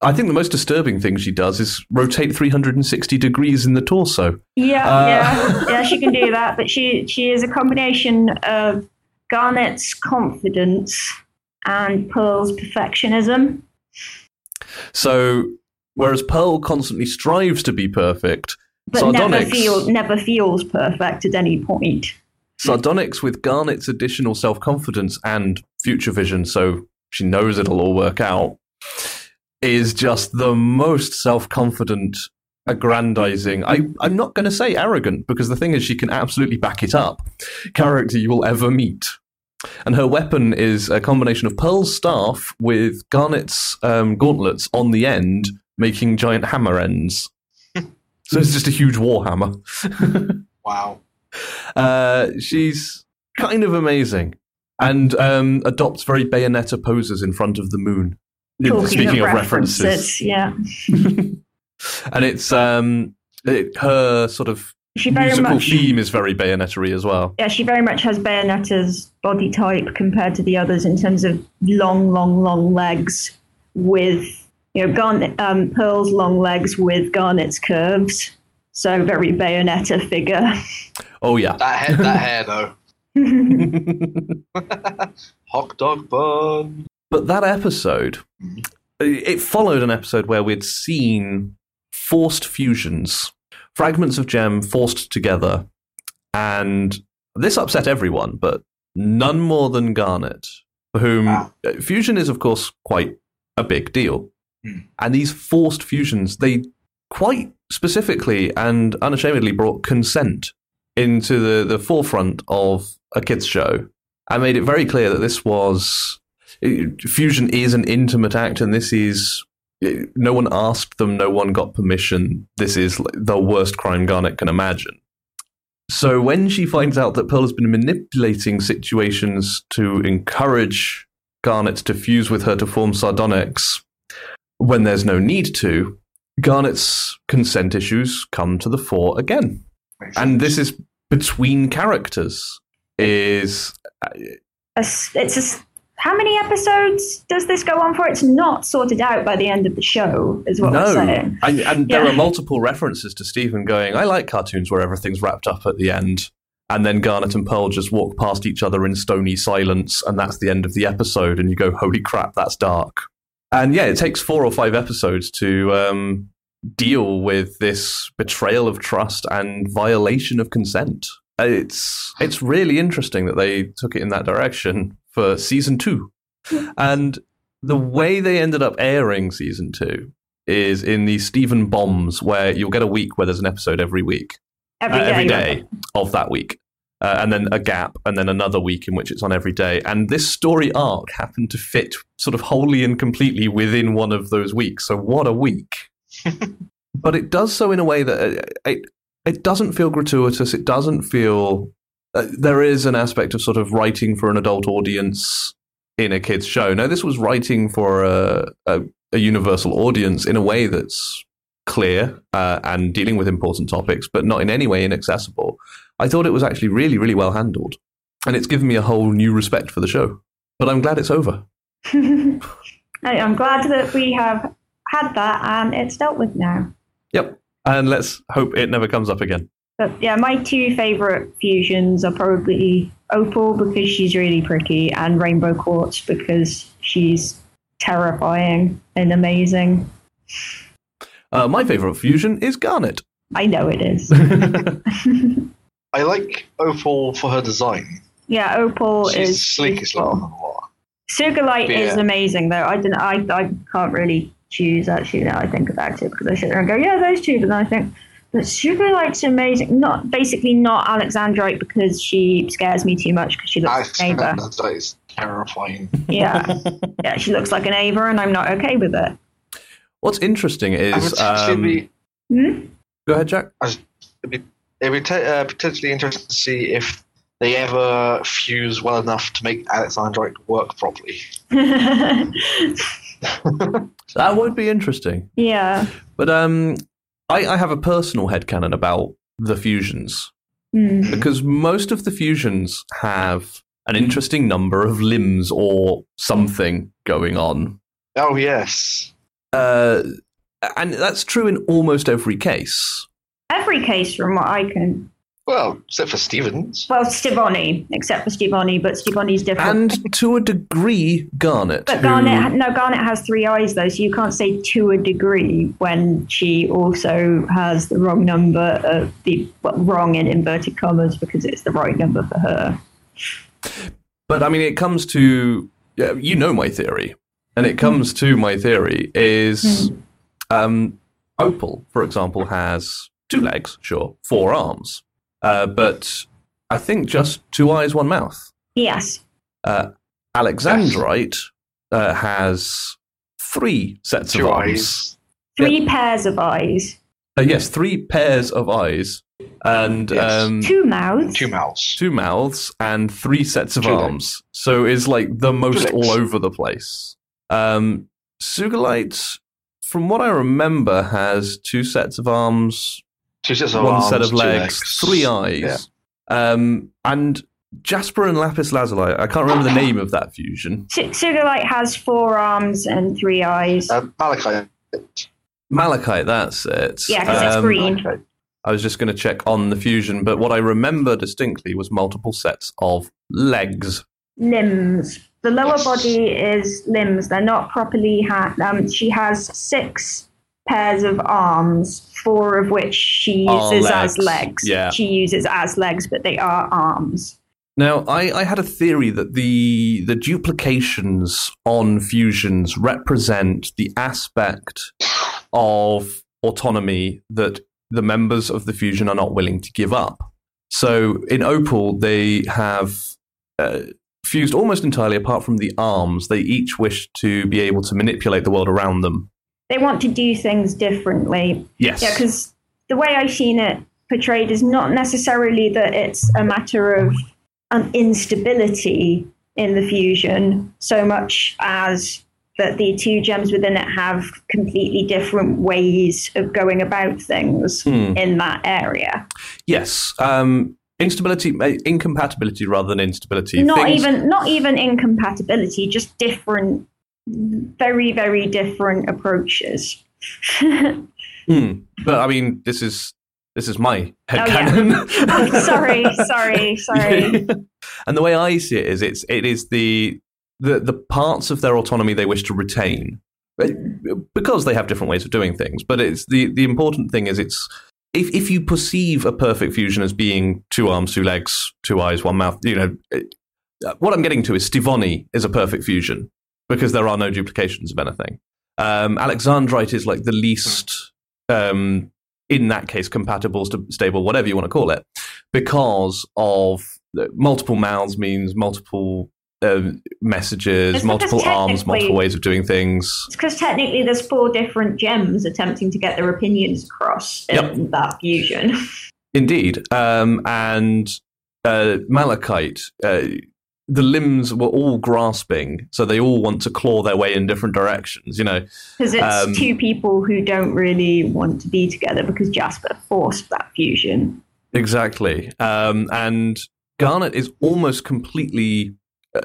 I think the most disturbing thing she does is rotate 360 degrees in the torso. Yeah, Uh, yeah, yeah. She can do that, but she she is a combination of Garnet's confidence and Pearl's perfectionism. So, whereas Pearl constantly strives to be perfect, But never feel never feels perfect at any point. Sardonyx with Garnet's additional self confidence and future vision, so she knows it'll all work out, is just the most self-confident, aggrandizing. I, I'm not going to say arrogant because the thing is, she can absolutely back it up. Character you will ever meet. And her weapon is a combination of Pearl's staff with Garnet's um, gauntlets on the end, making giant hammer ends. so it's just a huge warhammer. Wow. Uh, she's kind of amazing and um, adopts very Bayonetta poses in front of the moon. Talking Speaking of of references. yeah. and it's um, it, her sort of She very musical much theme is very Bayonetta as well. yeah, she very much has Bayonetta's body type compared to the others in terms of long, long, long legs with you know Garnet um, Pearl's long legs with Garnet's curves. So very Bayonetta figure. Oh yeah, That hair, that hair though. Hot dog bun. but that episode, it followed an episode where we'd seen forced fusions, fragments of gem forced together, and this upset everyone, but none more than Garnet, for whom Wow. uh, fusion is, of course, quite a big deal. Hmm. And these forced fusions, they quite specifically and unashamedly brought consent into the, the forefront of a kids' show and made it very clear that this was fusion is an intimate act and this is no one asked them no one got permission. This is the worst crime garnet can imagine. So when she finds out that pearl has been manipulating situations to encourage garnet to fuse with her to form sardonyx when there's no need to garnet's consent issues come to the fore again. And this is between characters is uh, A s- it's a s how many episodes does this go on for? It's not sorted out by the end of the show, is what no. we're saying. and, and there are multiple references to steven going i like cartoons where everything's wrapped up at the end and then garnet and pearl just walk past each other in stony silence and that's the end of the episode and you go holy crap that's dark. And yeah it takes four or five episodes to um, deal with this betrayal of trust and violation of consent. It's it's really interesting that they took it in that direction for season two and the way they ended up airing season two is in these Steven bombs, where you'll get a week where there's an episode every week, Every uh, day. every day of that week, uh, and then a gap, and then another week in which it's on every day. And this story arc happened to fit sort of wholly and completely within one of those weeks. So what a week! but it does so in a way that uh, it it doesn't feel gratuitous. It doesn't feel. Uh, there is an aspect of sort of writing for an adult audience in a kids show. Now, this was writing for a, a, a universal audience in a way that's clear uh, and dealing with important topics, but not in any way inaccessible. I thought it was actually really, really well handled, and it's given me a whole new respect for the show. But I'm glad it's over. I'm glad that we have had that and it's dealt with now. Yep, and let's hope it never comes up again. But yeah, my two favorite fusions are probably Opal because she's really pretty and Rainbow Quartz because she's terrifying and amazing. Uh, my favorite fusion is Garnet. I know it is. I like Opal for her design. yeah, Opal She's is sleekest beautiful. looking of the lot. Sugilite is amazing though. I don't. I I can't really choose actually now I think about it because I sit there and go, yeah, those two, but then I think, but Sugilite's amazing. Not basically not Alexandrite because she scares me too much because she looks like an Eva. That is terrifying. Yeah, yeah, she looks like an Eva, and I'm not okay with it. What's interesting is. Um, be, Hmm? go ahead, Jack. it'd be, it'd be te- uh, potentially interesting to see if they ever fuse well enough to make Alexandrite work properly. That would be interesting. yeah. But um, I, I have a personal headcanon about the fusions Hmm. because most of the fusions have an interesting number of limbs or something going on. Oh yes. Uh, and that's true in almost every case. Every case, from what I can. Well, except for Stevens. Well, Stevonnie, except for Stevonnie, but Stevonnie's different. And to a degree, Garnet. But who- Garnet, no, Garnet has three eyes though, so you can't say to a degree when she also has the wrong number of the well, wrong in inverted commas because it's the right number for her. But I mean, it comes to. yeah, You know my theory. and it comes to my theory is Hmm. um, Opal, for example, has two legs, sure, four arms, uh, but I think just two eyes, one mouth. Yes. Uh, Alexandrite uh, has three sets Two of arms. eyes. Three pairs of eyes, Uh, yes, three pairs of eyes and Yes. um, two mouths. Two mouths. two mouths and three sets of Two legs. arms. So it's like the most all over the place. Um, Sugilite, from what I remember, has two sets of arms, Two sets of one arms, set of two legs, three eyes. Um, and Jasper and Lapis Lazuli, I can't remember the name of that fusion. Su- Sugilite has four arms and three eyes. Uh, Malachite. Malachite, that's it. Yeah, 'cause it's Um, green. Okay. I was just going to check on the fusion, but what I remember distinctly was multiple sets of legs. limbs. The lower Yes. body is limbs. They're not properly ha- um She has six pairs of arms, four of which she uses as legs. legs. Yeah. She uses as legs, but they are arms. Now, I, I had a theory that the the duplications on fusions represent the aspect of autonomy that the members of the fusion are not willing to give up. So in Opal, they have uh, fused almost entirely apart from the arms. They each wish to be able to manipulate the world around them. They want to do things differently. Yes. Yeah, because the way I've seen it portrayed is not necessarily that it's a matter of an instability in the fusion so much as that the two gems within it have completely different ways of going about things Hmm. in that area. Yes. Um, instability, uh, incompatibility rather than instability. Not Things- even not even incompatibility, just different very, very different approaches. Hmm. But I mean, this is this is my yeah. headcanon. Oh, sorry, sorry, sorry. and the way I see it is, it's it is the the the parts of their autonomy they wish to retain because they have different ways of doing things. But it's the the important thing is it's. If, if you perceive a perfect fusion as being two arms, two legs, two eyes, one mouth, you know, it- uh, what I'm getting to is Stevonnie is a perfect fusion because there are no duplications of anything. Um, Alexandrite is like the least, um, in that case, compatible, st- stable, whatever you want to call it, because of the multiple mouths means multiple um, messages, multiple arms, multiple ways of doing things. It's because technically there's four different gems attempting to get their opinions across in Yep. that fusion. Indeed. Um, and uh, Malachite, uh, the limbs were all grasping, so they all want to claw their way in different directions, you know. Because it's Um, two people who don't really want to be together because Jasper forced that fusion. Exactly. Um, and Garnet is almost completely uh,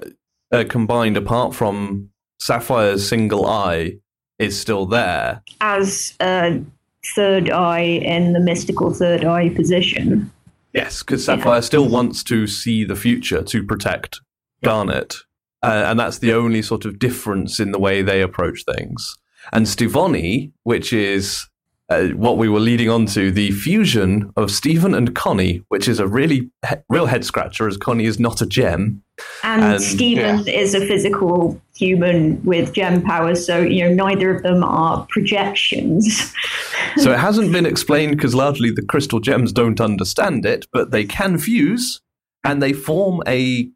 uh, combined apart from Sapphire's single eye is still there. As a third eye in the mystical third eye position. Yes, because Sapphire still wants to see the future to protect Garnet. Uh, and that's the only sort of difference in the way they approach things. And Stevonnie, which is uh, what we were leading on to, the fusion of Steven and Connie, which is a really he- real head scratcher, as Connie is not a gem. And, And- Steven is a physical human with gem powers, so you know neither of them are projections. So it hasn't been explained because largely the crystal gems don't understand it, but they can fuse and they form a,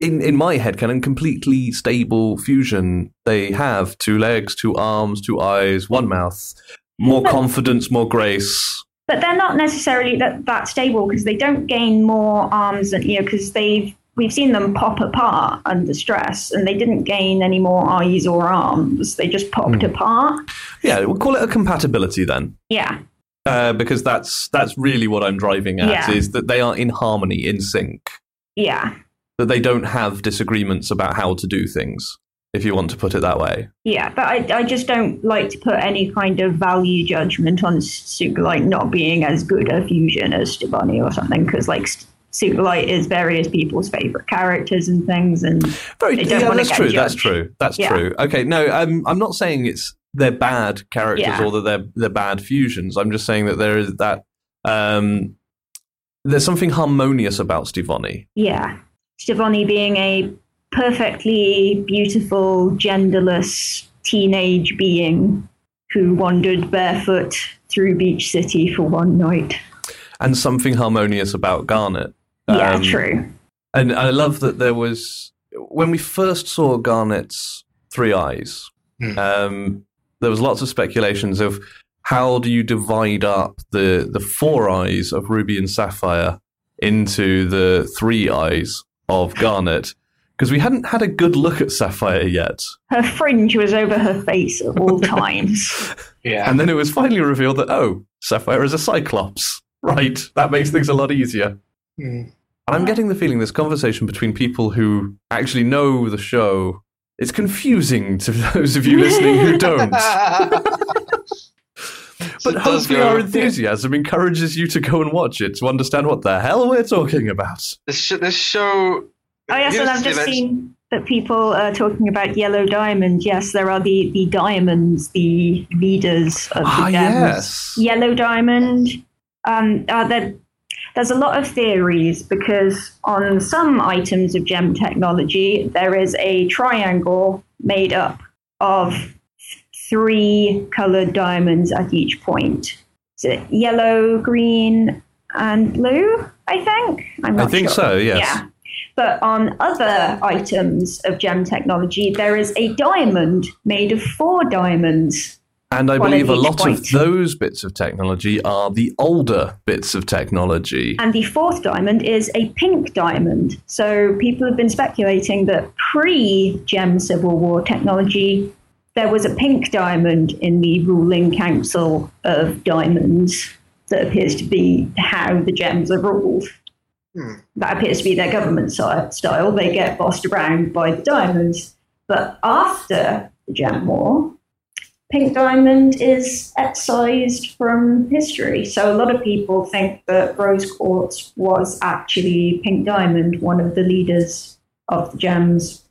in, in my head, canon, completely stable fusion. They have two legs, two arms, two eyes, one mouth, more But- confidence, more grace. but they're not necessarily that, that stable because they don't gain more arms and you know because they've we've seen them pop apart under stress and they didn't gain any more eyes or arms they just popped Hmm. apart Yeah, we'll call it a compatibility then. yeah Uh, because that's that's really what I'm driving at Yeah. is that they are in harmony, in sync. yeah That they don't have disagreements about how to do things, if you want to put it that way. yeah but I, I just don't like to put any kind of value judgment on Sugilite not being as good a fusion as Stevonnie or something because like Sugilite is various people's favorite characters and things and Very, They don't yeah, that's get true. That's true. That's Yeah. true. Okay, no, um, I'm not saying it's they're bad characters Yeah. or that they're they're bad fusions. I'm just saying that there is that um, there's something harmonious about Stevonnie. Yeah. Stevonnie being a perfectly beautiful, genderless teenage being who wandered barefoot through Beach City for one night. And something harmonious about Garnet. Yeah, Um, true. And I love that there was when we first saw Garnet's three eyes. Hmm. Um, there was lots of speculations of how do you divide up the the four eyes of Ruby and Sapphire into the three eyes of Garnet because we hadn't had a good look at Sapphire yet. Her fringe was over her face at all times. Yeah. And then it was finally revealed that oh, Sapphire is a Cyclops. Right, that makes things a lot easier. Hmm. And I'm getting the feeling this conversation between people who actually know the show is confusing to those of you listening who don't. But hopefully, our enthusiasm encourages you to go and watch it to understand what the hell we're talking about. This, sh- this show. Oh yes, you and know, I've just Steve, seen that people are talking about Yellow Diamond. Yes, there are the the diamonds, the leaders of the Ah, gems. yes. Yellow Diamond. Um, uh, there, there's a lot of theories because on some items of gem technology, there is a triangle made up of three colored diamonds at each point. Is it yellow, green, and blue? I think. I'm I think sure. so, yes. Yeah. But on other items of gem technology, there is a diamond made of four diamonds. And I believe a lot point. of those bits of technology are the older bits of technology. And the fourth diamond is a pink diamond. So people have been speculating that pre Gem Civil War technology, there was a pink diamond in the ruling council of diamonds that appears to be how the gems are ruled. Hmm. That appears to be their government style. They get bossed around by the diamonds. But after the Gem War, Pink Diamond is excised from history. So a lot of people think that Rose Quartz was actually Pink Diamond, one of the leaders of the gems.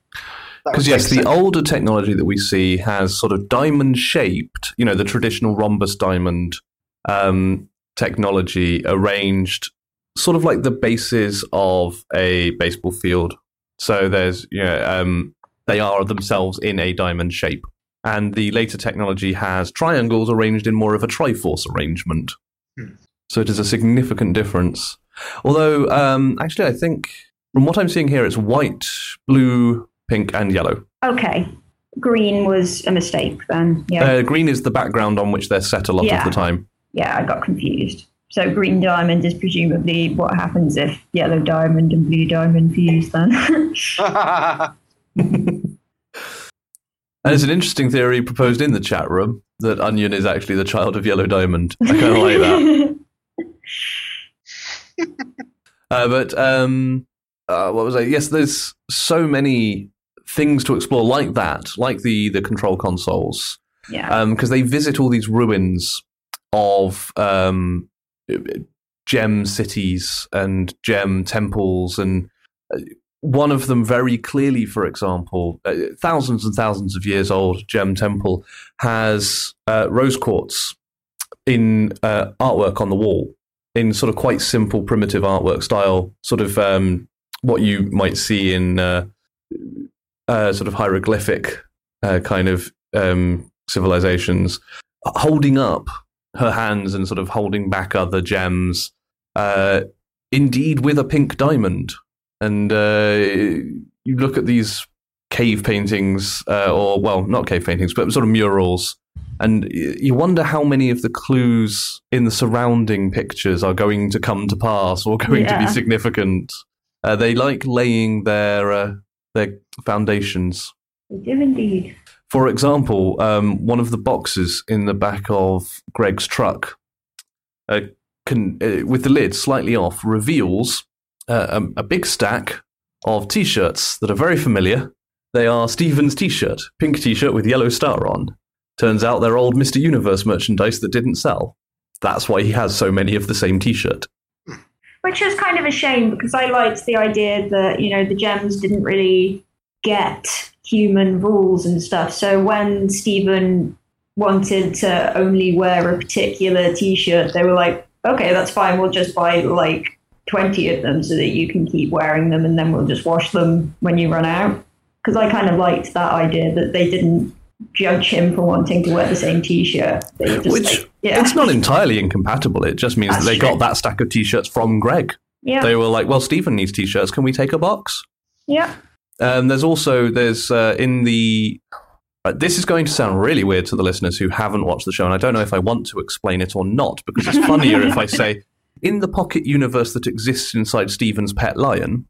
Because yes, make the older technology that we see has sort of diamond shaped, you know, the traditional rhombus diamond um, technology arranged sort of like the bases of a baseball field. So there's, you know, um, they are themselves in a diamond shape. And the later technology has triangles arranged in more of a triforce arrangement. Hmm. So it is a significant difference. Although, um, actually, I think from what I'm seeing here, it's white, blue, pink, and yellow. Okay. Green was a mistake then. Yeah. Uh, green is the background on which they're set a lot Yeah. of the time. yeah, I got confused. So green diamond is presumably what happens if yellow diamond and blue diamond fuse then. And it's an interesting theory proposed in the chat room that Onion is actually the child of Yellow Diamond. I kind of like that. Uh, but um, uh, what was I? Yes, there's so many things to explore like that, like the the control consoles, yeah. because they visit all these ruins of um, gem cities and gem temples, and uh, one of them very clearly, for example, uh, thousands and thousands of years old gem temple has uh, rose quartz in uh, artwork on the wall in sort of quite simple, primitive artwork style, sort of um, what you might see in uh, sort of hieroglyphic uh, kind of um, civilizations, holding up her hands and sort of holding back other gems, uh, indeed with a pink diamond. And uh, you look at these cave paintings, uh, or well, not cave paintings, but sort of murals, and you wonder how many of the clues in the surrounding pictures are going to come to pass or going to be significant. Uh, they like laying their uh, their foundations. They do indeed. For example, um, one of the boxes in the back of Greg's truck, uh, can, uh, with the lid slightly off, reveals uh, um, a big stack of T-shirts that are very familiar. They are Steven's T-shirt, pink T-shirt with yellow star on. Turns out they're old Mr. Universe merchandise that didn't sell. That's why he has so many of the same T-shirt. Which is kind of a shame because I liked the idea that, you know, the gems didn't really get human rules and stuff. So when Steven wanted to only wear a particular t shirt, they were like, okay, that's fine. We'll just buy like 20 of them so that you can keep wearing them and then we'll just wash them when you run out. Because I kind of liked that idea that they didn't judge him for wanting to wear the same t shirt. Which yeah. it's not entirely incompatible. It just means that they true. got that stack of t-shirts from Greg. yeah. They were like, "Well, Steven needs t-shirts. Can we take a box?" yeah. Um, there's also there's uh, in the uh, this is going to sound really weird to the listeners who haven't watched the show, and I don't know if I want to explain it or not because it's funnier if I say in the pocket universe that exists inside Steven's pet lion.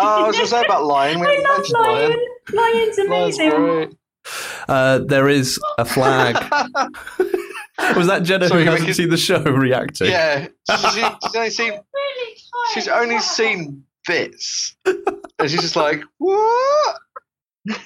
Oh, I was going to say about Lion. We I haven't love Lion. Lion. Lion's Lion's amazing. Uh, there is a flag. Was that Jenna Sorry, who hasn't could- seen the show reacting? yeah, she's, she's only seen Really she's only seen bits, and she's just like, what?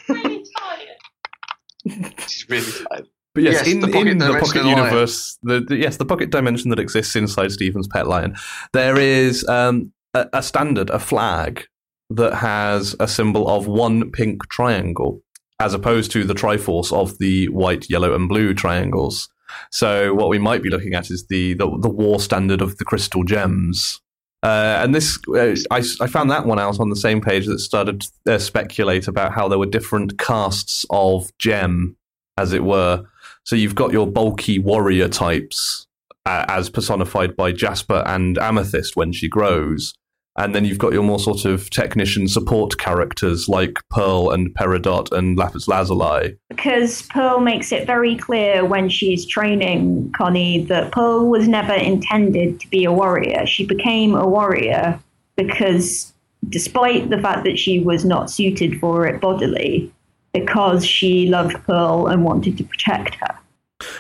really tired. She's really tired. But yes, Yes, in, the pocket in the pocket universe, the, the yes, the pocket dimension that exists inside Steven's pet lion, there is um, a, a standard, a flag that has a symbol of one pink triangle, as opposed to the Triforce of the white, yellow, and blue triangles. So what we might be looking at is the the, the war standard of the crystal gems. Uh, and this, uh, I, I found that one out on the same page that started to uh, speculate about how there were different castes of gem, as it were. So you've got your bulky warrior types, uh, as personified by Jasper and Amethyst when she grows. And then you've got your more sort of technician support characters like Pearl and Peridot and Lapis Lazuli. because Pearl makes it very clear when she's training Connie that Pearl was never intended to be a warrior. She became a warrior because, despite the fact that she was not suited for it bodily, because she loved Pearl and wanted to protect her.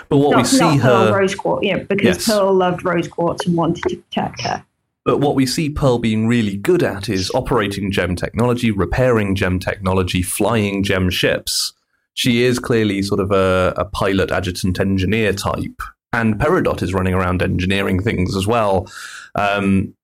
But what we see not Pearl her, Rose Quartz, yeah, because Yes. Pearl loved Rose Quartz and wanted to protect her. But what we see Pearl being really good at is operating gem technology, repairing gem technology, flying gem ships. She is clearly sort of a, a pilot adjutant engineer type. And Peridot is running around engineering things as well. Um,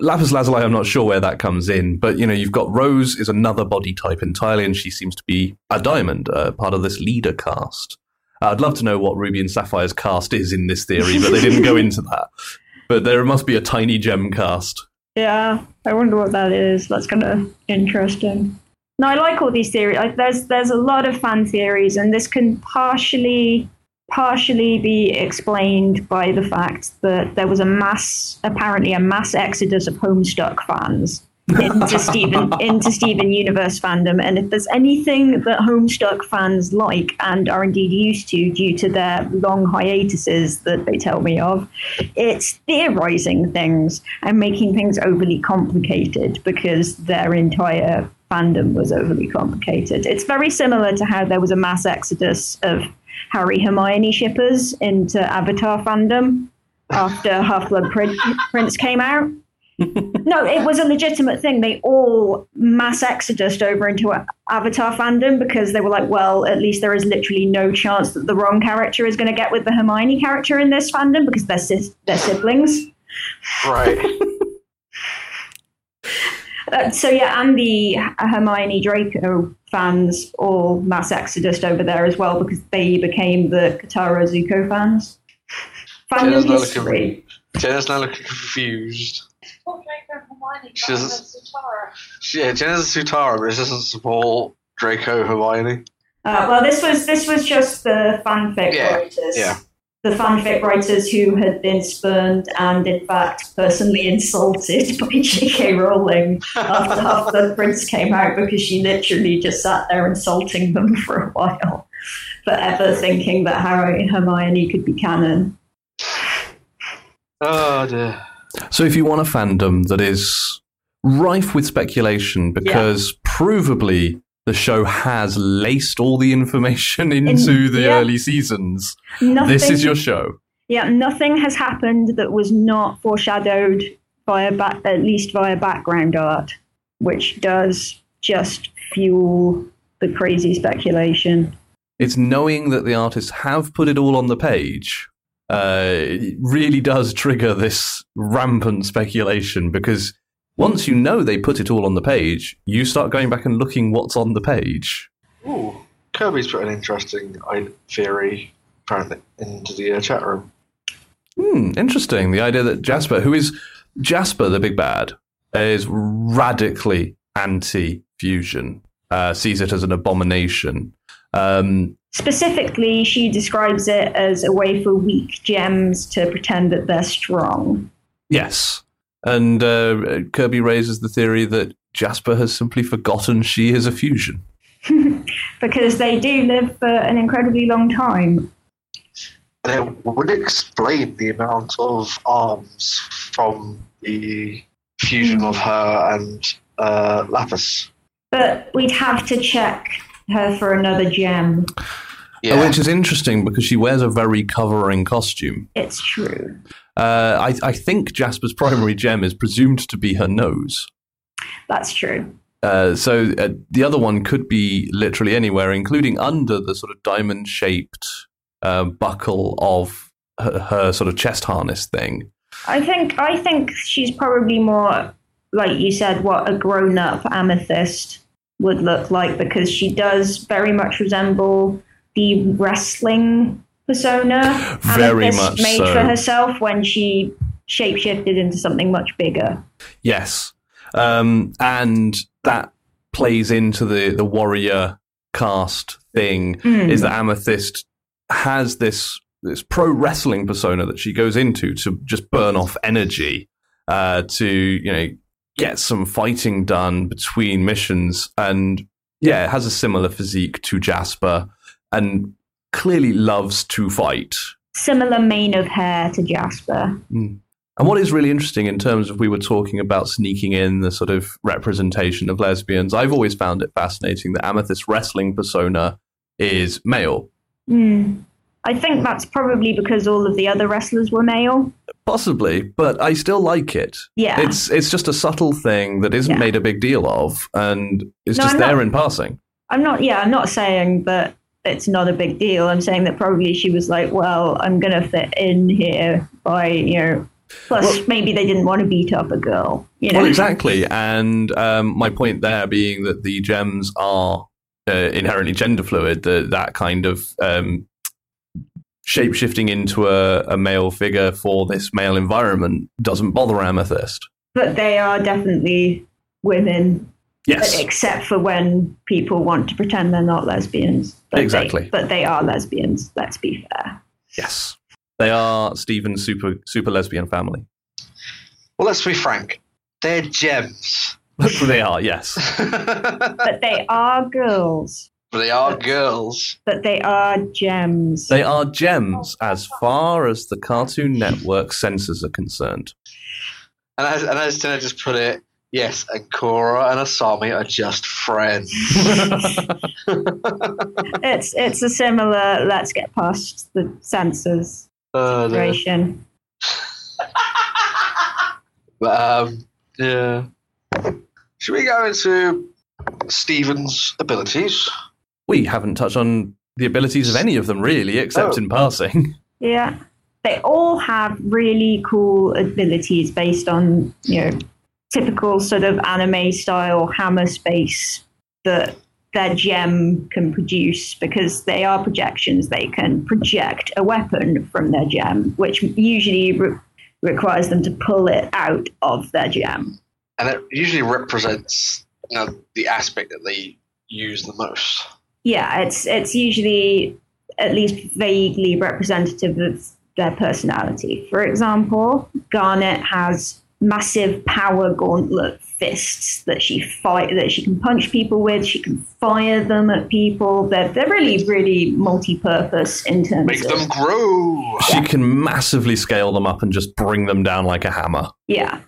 Lapis Lazuli, I'm not sure where that comes in, but you know, you've got Rose is another body type entirely, and she seems to be a diamond, uh, part of this leader caste. I'd love to know what Ruby and Sapphire's caste is in this theory, but they didn't go into that. But there must be a tiny gem caste. Yeah, I wonder what that is. That's kind of interesting. No, I like all these theories. Like, there's there's a lot of fan theories, and this can partially partially be explained by the fact that there was a mass, apparently a mass exodus of Homestuck fans into Steven into Steven Universe fandom. And if there's anything that Homestuck fans like and are indeed used to due to their long hiatuses that they tell me of, it's theorizing things and making things overly complicated because their entire fandom was overly complicated. It's very similar to how there was a mass exodus of Harry Hermione shippers into Avatar fandom after Half Blood Prince came out. no, it was a legitimate thing. They all mass exodused over into a- Avatar fandom because they were like, well, at least there is literally no chance that the wrong character is going to get with the Hermione character in this fandom because they're, sis- they're siblings. Right. Uh, so yeah, and the Hermione Draco fans all mass exodused over there as well because they became the Katara Zuko fans. Jenna's Fandom not history. Jenna's now looking confused. Support Draco and Hermione, She but doesn't- I'm a Zutara. She- Yeah, Jenna's a Zutara, but she doesn't support Draco Hermione. Uh, well, this was this was just the fanfic Yeah, writers. yeah. The fanfic writers who had been spurned and, in fact, personally insulted by J.K. Rowling after Half Blood Prince came out because she literally just sat there insulting them for a while, forever thinking that Harry and Hermione could be canon. Oh dear. So if you want a fandom that is rife with speculation because provably the show has laced all the information into the yeah. early seasons, Nothing, this is your show. yeah. Nothing has happened that was not foreshadowed via ba- at least via background art, which does just fuel the crazy speculation. It's knowing that the artists have put it all on the page. Uh, really does trigger this rampant speculation because once you know they put it all on the page, you start going back and looking what's on the page. Ooh, Kirby's put an interesting I- theory apparently into the uh, chat room. Hmm, interesting. The idea that Jasper, who is Jasper, the big bad, is radically anti-fusion. Uh, sees it as an abomination. Um, Specifically, she describes it as a way for weak gems to pretend that they're strong. yes, and uh, Kirby raises the theory that Jasper has simply forgotten she is a fusion. because they do live for an incredibly long time. And it would explain the amount of arms from the fusion of her and uh, Lapis. But we'd have to check her for another gem. Yeah. Which is interesting because she wears a very covering costume. It's true. Uh, I, I think Jasper's primary gem is presumed to be her nose. That's true. Uh, so uh, the other one could be literally anywhere, including under the sort of diamond shaped uh, buckle of her, her sort of chest harness thing. I think I think she's probably more like you said, what a grown up amethyst would look like because she does very much resemble the wrestling persona Very much made so. for herself when she shapeshifted into something much bigger. Yes. Um, and that plays into the, the warrior caste thing Mm. is that Amethyst has this this pro wrestling persona that she goes into to just burn off energy uh, to you know get some fighting done between missions and yeah it has a similar physique to Jasper and clearly loves to fight Similar mane of hair to Jasper. and what is really interesting in terms of we were talking about sneaking in the sort of representation of lesbians, I've always found it fascinating that Amethyst wrestling persona is male. Hmm. I think that's probably because all of the other wrestlers were male. Possibly, but I still like it. Yeah. It's it's just a subtle thing that isn't Yeah. made a big deal of and it's No, just I'm there not- in passing. I'm not, yeah, I'm not saying that it's not a big deal. I'm saying that probably she was like, well, I'm going to fit in here by, you know, plus Well- maybe they didn't want to beat up a girl, you know. Well, exactly. And um, my point there being that the gems are uh, inherently gender fluid, the, that kind of um, shape shifting into a, a male figure for this male environment doesn't bother Amethyst. But they are definitely women, Yes. except for when people want to pretend they're not lesbians. But they- Exactly. but they are lesbians, let's be fair. Yes. They are Steven's super super lesbian family. well, let's be frank. They're gems. they are, yes. but But they are girls, they are girls. but they are gems. They are gems as far as the Cartoon Network censors are concerned. And as, and as Tina just put it, yes, and Korra and Asami are just friends. it's it's a similar let's get past the censors Uh, situation. But, um, yeah. Should we go into Steven's abilities? We haven't touched on the abilities of any of them really, except Oh. in passing. Yeah. They all have really cool abilities based on, you know, typical sort of anime style hammer space that their gem can produce because they are projections. They can project a weapon from their gem, which usually re- requires them to pull it out of their gem. And it usually represents you know, the aspect that they use the most. Yeah, it's it's usually at least vaguely representative of their personality. For example, Garnet has massive power gauntlet fists that she fight that she can punch people with. She can fire them at people. They're they're really really multi-purpose in terms Make of them grow. She can massively scale them up and just bring them down like a hammer. yeah.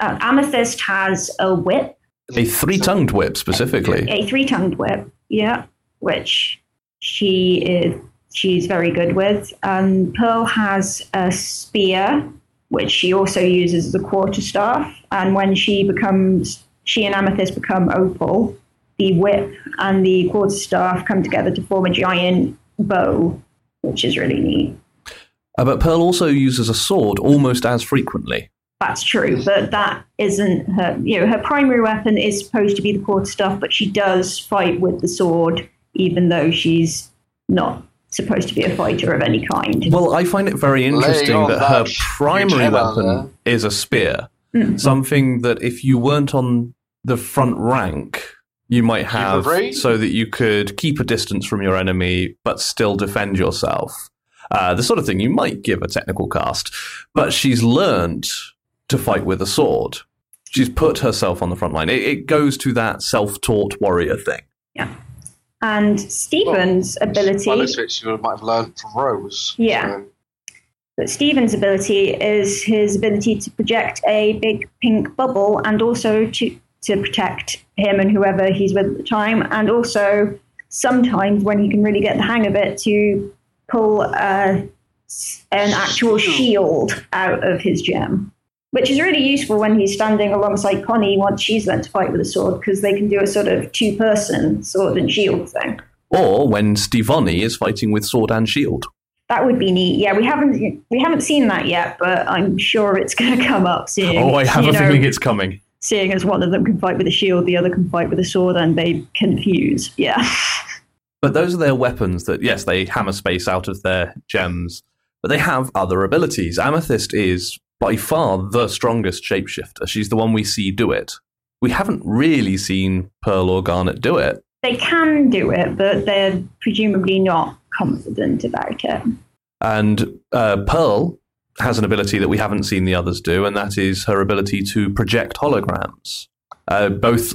Uh, Amethyst has a whip, A three tongued whip, specifically. a three-tongued whip. Yeah, which she is she's very good with. Um, Pearl has a spear, which she also uses as a quarterstaff. And when she becomes she and Amethyst become opal, the whip and the quarterstaff come together to form a giant bow, which is really neat. Uh, but Pearl also uses a sword almost as frequently. That's true, but that isn't her. You know, her primary weapon is supposed to be the quarterstaff, but she does fight with the sword, even though she's not supposed to be a fighter of any kind. Well, I find it very interesting that that her primary weapon is a spear. Mm. Something that if you weren't on the front rank, you might have so that you could keep a distance from your enemy but still defend yourself. Uh, the sort of thing you might give a technical caste. But she's learned to fight with a sword. She's put herself on the front line. It, it goes to that self taught warrior thing. Yeah. And Steven's ability. By the looks of it, you might have learned from Rose. Yeah. So, But Steven's ability is his ability to project a big pink bubble and also to, to protect him and whoever he's with at the time. And also, sometimes when he can really get the hang of it, to pull uh, an actual shield out of his gem. Which is really useful when he's standing alongside Connie once she's learned to fight with a sword, because they can do a sort of two person sword and shield thing. Or when Stevonnie is fighting with sword and shield. That would be neat. Yeah, we haven't we haven't seen that yet, but I'm sure it's going to come up soon. Oh, I have a know, feeling it's coming. seeing as one of them can fight with a shield, the other can fight with a sword, and they confuse. Yeah, But those are their weapons that, yes, they hammer space out of their gems, but they have other abilities. Amethyst is by far the strongest shapeshifter. She's the one we see do it. We haven't really seen Pearl or Garnet do it. they can do it, but they're presumably not confident about it. And uh, Pearl has an ability that we haven't seen the others do, and that is her ability to project holograms. Uh, both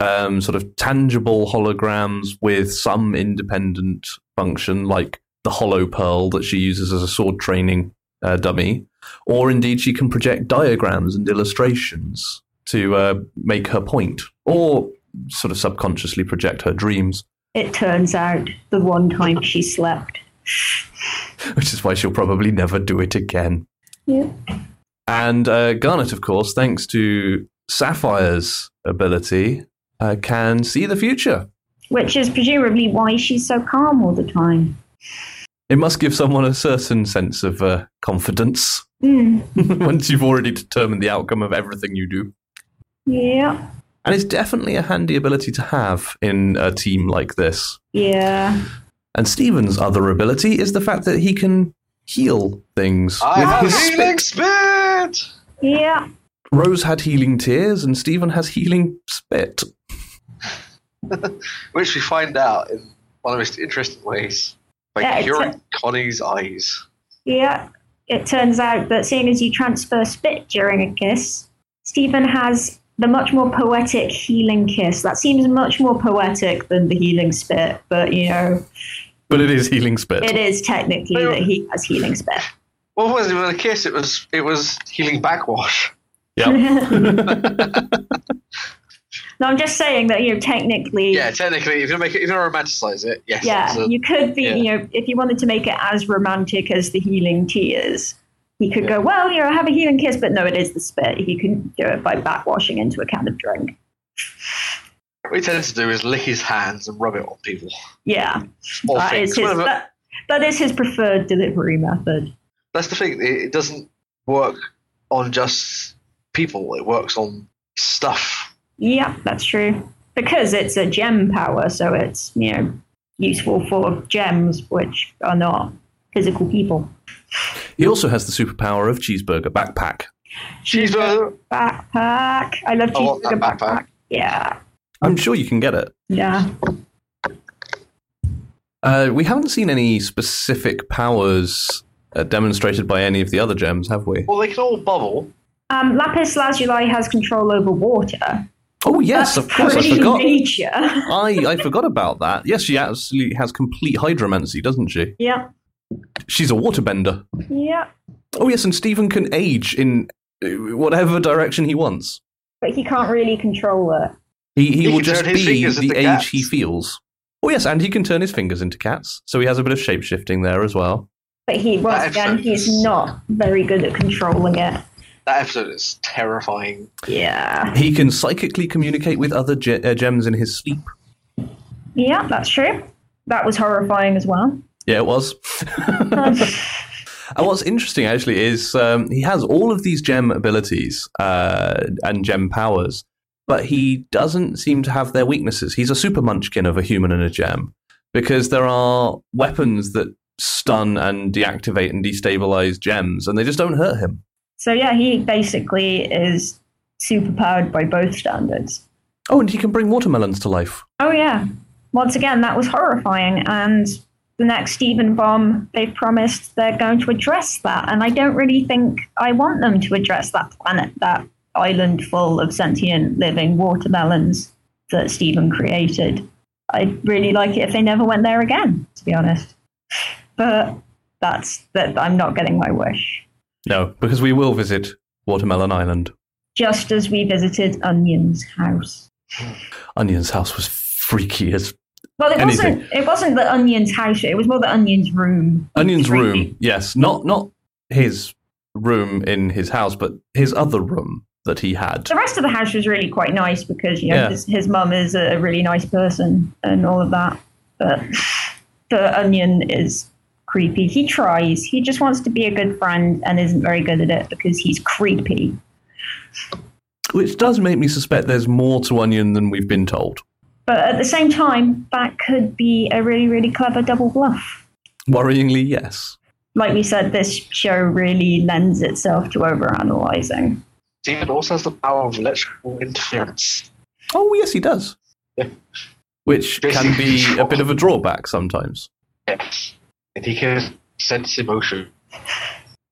um, sort of tangible holograms with some independent function, like the Holo-Pearl that she uses as a sword training uh, dummy, or indeed she can project diagrams and illustrations to uh, make her point, or sort of subconsciously project her dreams, It turns out the one time she slept. which is why she'll probably never do it again. Yeah. And uh, Garnet, of course, thanks to Sapphire's ability, uh, can see the future. Which is presumably why she's so calm all the time. It must give someone a certain sense of uh, confidence Mm, once you've already determined the outcome of everything you do. yeah, And it's definitely a handy ability to have in a team like this. yeah. And Steven's other ability is the fact that he can heal things I have with his healing spit. spit. Yeah, Rose had healing tears, and Steven has healing spit. which we find out in one of the most interesting ways by Yeah, it's curing Connie's eyes. yeah. It turns out that seeing as you transfer spit during a kiss, Steven has the much more poetic healing kiss. That seems much more poetic than the healing spit, but you know, But it is healing spit. it is technically that he has healing spit. Well, it wasn't even a kiss. It was it was healing backwash. Yep. no, I'm just saying that you know technically, Yeah, technically, if you make it, if you romanticize it, yes. yeah, a- you could be, yeah. you know, if you wanted to make it as romantic as the healing tears, you could go, well, you know, have a healing kiss, but no, it is the spit. You can do it by backwashing into a can of drink. what he tends to do is lick his hands and rub it on people Yeah, or that things. is his, that, that is his preferred delivery method. That's the thing. It doesn't work on just people. It works on stuff. Yeah, that's true. Because it's a gem power, so it's, you know, useful for gems, which are not physical people. He also has the superpower of cheeseburger backpack. Cheeseburger. Backpack. I love I cheeseburger backpack. backpack. Yeah. I'm sure you can get it. Yeah. Uh, we haven't seen any specific powers uh, demonstrated by any of the other gems, have we? Well, they can all bubble. Um, Lapis Lazuli has control over water. Oh yes, That's of course. I pretty forgot. Nature. I, I forgot about that. Yes, she absolutely has complete hydromancy, doesn't she? yeah. She's a waterbender. Yeah. Oh yes, and Steven can age in uh, whatever direction he wants. But he can't really control it. He he, He will just be the age cats. he feels. Oh yes, and he can turn his fingers into cats, so he has a bit of shape shifting there as well. But he, once That again, he's not very good at controlling it. That episode is terrifying. Yeah. He can psychically communicate with other ge- uh, gems in his sleep. Yeah, that's true. That was horrifying as well. Yeah, it was. And what's interesting actually is um, he has all of these gem abilities uh, and gem powers, but he doesn't seem to have their weaknesses. He's a super munchkin of a human and a gem because there are weapons that stun and deactivate and destabilize gems, and they just don't hurt him. So yeah, he basically is superpowered by both standards. Oh, and he can bring watermelons to life. Oh yeah. Once again, that was horrifying. And the next Steven bomb, they've promised they're going to address that. And I don't really think I want them to address that planet, that island full of sentient living watermelons that Steven created. I'd really like it if they never went there again, to be honest. But that's that I'm not getting my wish. No, because we will visit Watermelon Island. Just as we visited Onion's house. Onion's house was freaky as Well, it Anything. wasn't. It wasn't the Onion's house. It was more the Onion's room. Onion's room. Yes, not not his room in his house, but his other room that he had. The rest of the house was really quite nice because you know Yeah. his, his mum is a really nice person and all of that. But the Onion is creepy. He tries. He just wants to be a good friend and isn't very good at it because he's creepy. Which does make me suspect there's more to Onion than we've been told. But at the same time, that could be a really, really clever double bluff. Worryingly, yes. Like we said, this show really lends itself to overanalyzing. Steven also has the power of electrical interference. Oh, yes, he does. Yeah. Which can be a bit of a drawback sometimes. Yes. And he can sense emotion.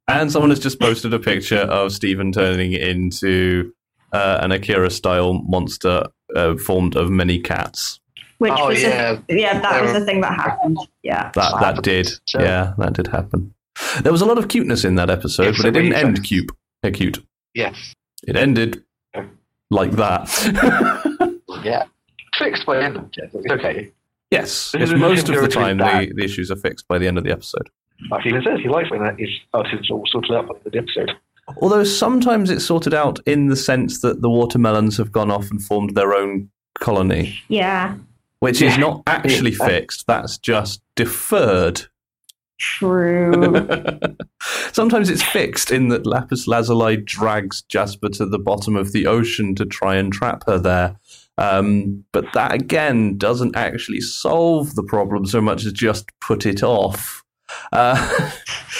And someone has just posted a picture of Steven turning into uh, an Akira style monster uh, formed of many cats. Which oh, was yeah. A, yeah, that was the thing that happened. Yeah. That that did. So- Yeah, that did happen. There was a lot of cuteness in that episode, Yes, but it it didn't really end cute. Uh, cute. Yes. It ended like that. Yeah. Fixed by the end of. It's okay. Yes, It it's most of the time the, the issues are fixed by the end of the episode. Like he even says, he likes when that is oh, started all sorted out by the the episode. Although sometimes it's sorted out in the sense that the watermelons have gone off and formed their own colony, Yeah. which is not actually Yeah. fixed. That's just deferred. True. Sometimes it's fixed in that Lapis Lazuli drags Jasper to the bottom of the ocean to try and trap her there. Um, but that again doesn't actually solve the problem so much as just put it off. Uh,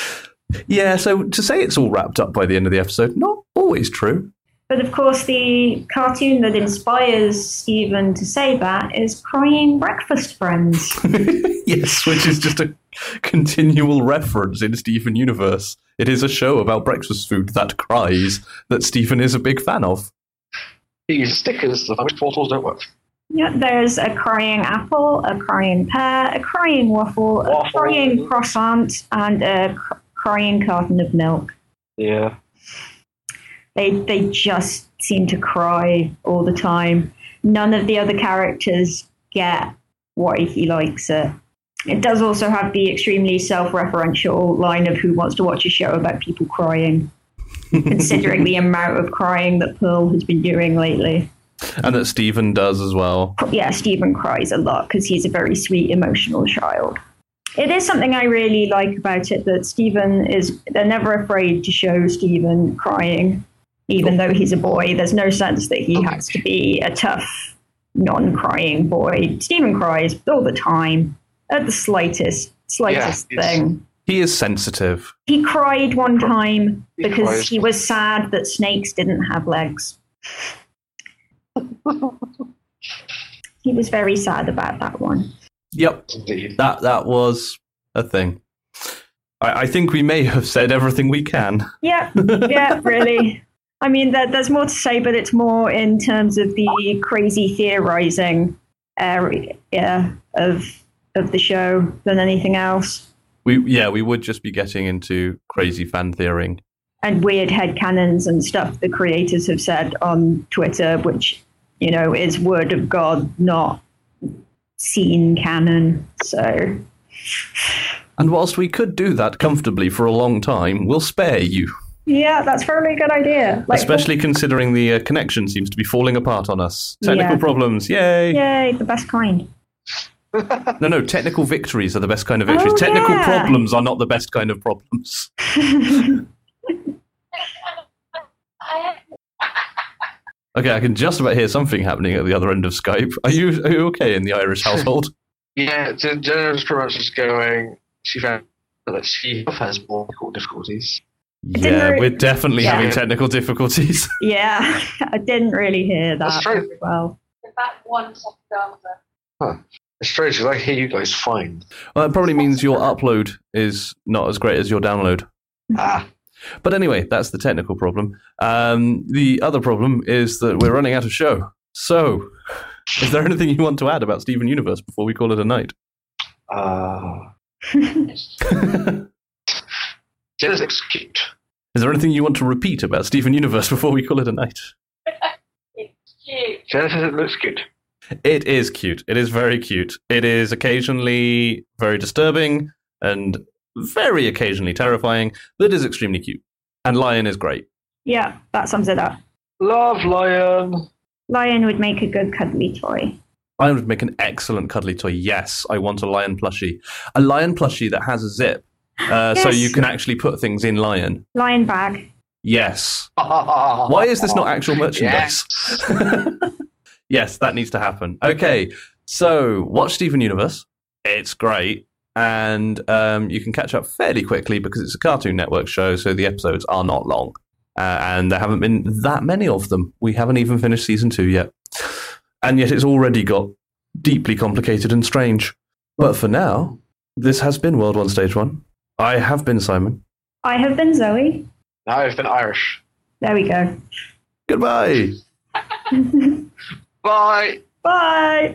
yeah, so to say it's all wrapped up by the end of the episode, not always true. but of course, the cartoon that inspires Steven to say that is Crying Breakfast Friends. yes, which is just a continual reference in Steven Universe. It is a show about breakfast food that cries that Steven is a big fan of. He uses stickers, which portals don't work. Yeah, there's a crying apple, a crying pear, a crying waffle, a crying croissant, and a cr- crying carton of milk. Yeah. They they just seem to cry all the time. None of the other characters get why he likes it. It does also have the extremely self-referential line of "Who wants to watch a show about people crying?" Considering the amount of crying that Pearl has been doing lately. And that Steven does as well. yeah, Steven cries a lot because he's a very sweet, emotional child. It is something I really like about it that Steven is, they're never afraid to show Steven crying, even though he's a boy. There's no sense that he has to be a tough, non crying boy. Steven cries all the time at the slightest, slightest Yeah, it's- thing. He is sensitive. He cried one time He because cries. he was sad that snakes didn't have legs. he was very sad about that one. Yep, Indeed. that that was a thing. I, I think we may have said everything we can. Yeah, yeah, really. I mean, there, there's more to say, but it's more in terms of the crazy theorizing area of of the show than anything else, We yeah, we would just be getting into crazy fan theorying. and weird headcanons and stuff the creators have said on Twitter, which you know is word of God, not seen canon. So And whilst we could do that comfortably for a long time, we'll spare you. yeah, that's probably a good idea. Like, Especially considering the uh, connection seems to be falling apart on us. Technical Yeah. problems, yay! yay, the best kind. No, no, technical victories are the best kind of victories. Oh, technical yeah. problems are not the best kind of problems. Okay, I can just about hear something happening at the other end of Skype. Are you are you okay in the Irish household? Yeah, Jen- Jenna was pretty much just going, she found But she has more difficulties. Yeah, re- we're definitely Yeah. having technical difficulties. Yeah, I didn't really hear that That's true. well. In fact, one second answer. It's strange because I hear you guys fine. well, that probably means your upload is not as great as your download. Ah, But anyway, that's the technical problem. Um, the other problem is that we're running out of show. So, is there anything you want to add about Steven Universe before we call it a night? uh, is Genesis cute. Is there anything you want to repeat about Steven Universe before we call it a night? It's cute. Genesis it looks cute. It is cute. It is very cute. It is occasionally very disturbing and very occasionally terrifying, but it is extremely cute. And Lion is great. Yeah, that sums it up. Love Lion. Lion would make a good cuddly toy. Lion would make an excellent cuddly toy. Yes, I want a lion plushie. A lion plushie that has a zip. Uh, So you can actually put things in lion. Lion bag. Yes. Why is this not actual merchandise? Yes. yes, that needs to happen. Okay, so watch Steven Universe. It's great. And um, you can catch up fairly quickly because it's a Cartoon Network show, so the episodes are not long. Uh, and there haven't been that many of them. We haven't even finished season two yet. And yet it's already got deeply complicated and strange. But for now, this has been World One Stage One. I have been Simon. I have been Zoe. now I've been Irish. There we go. Goodbye. Bye. Bye.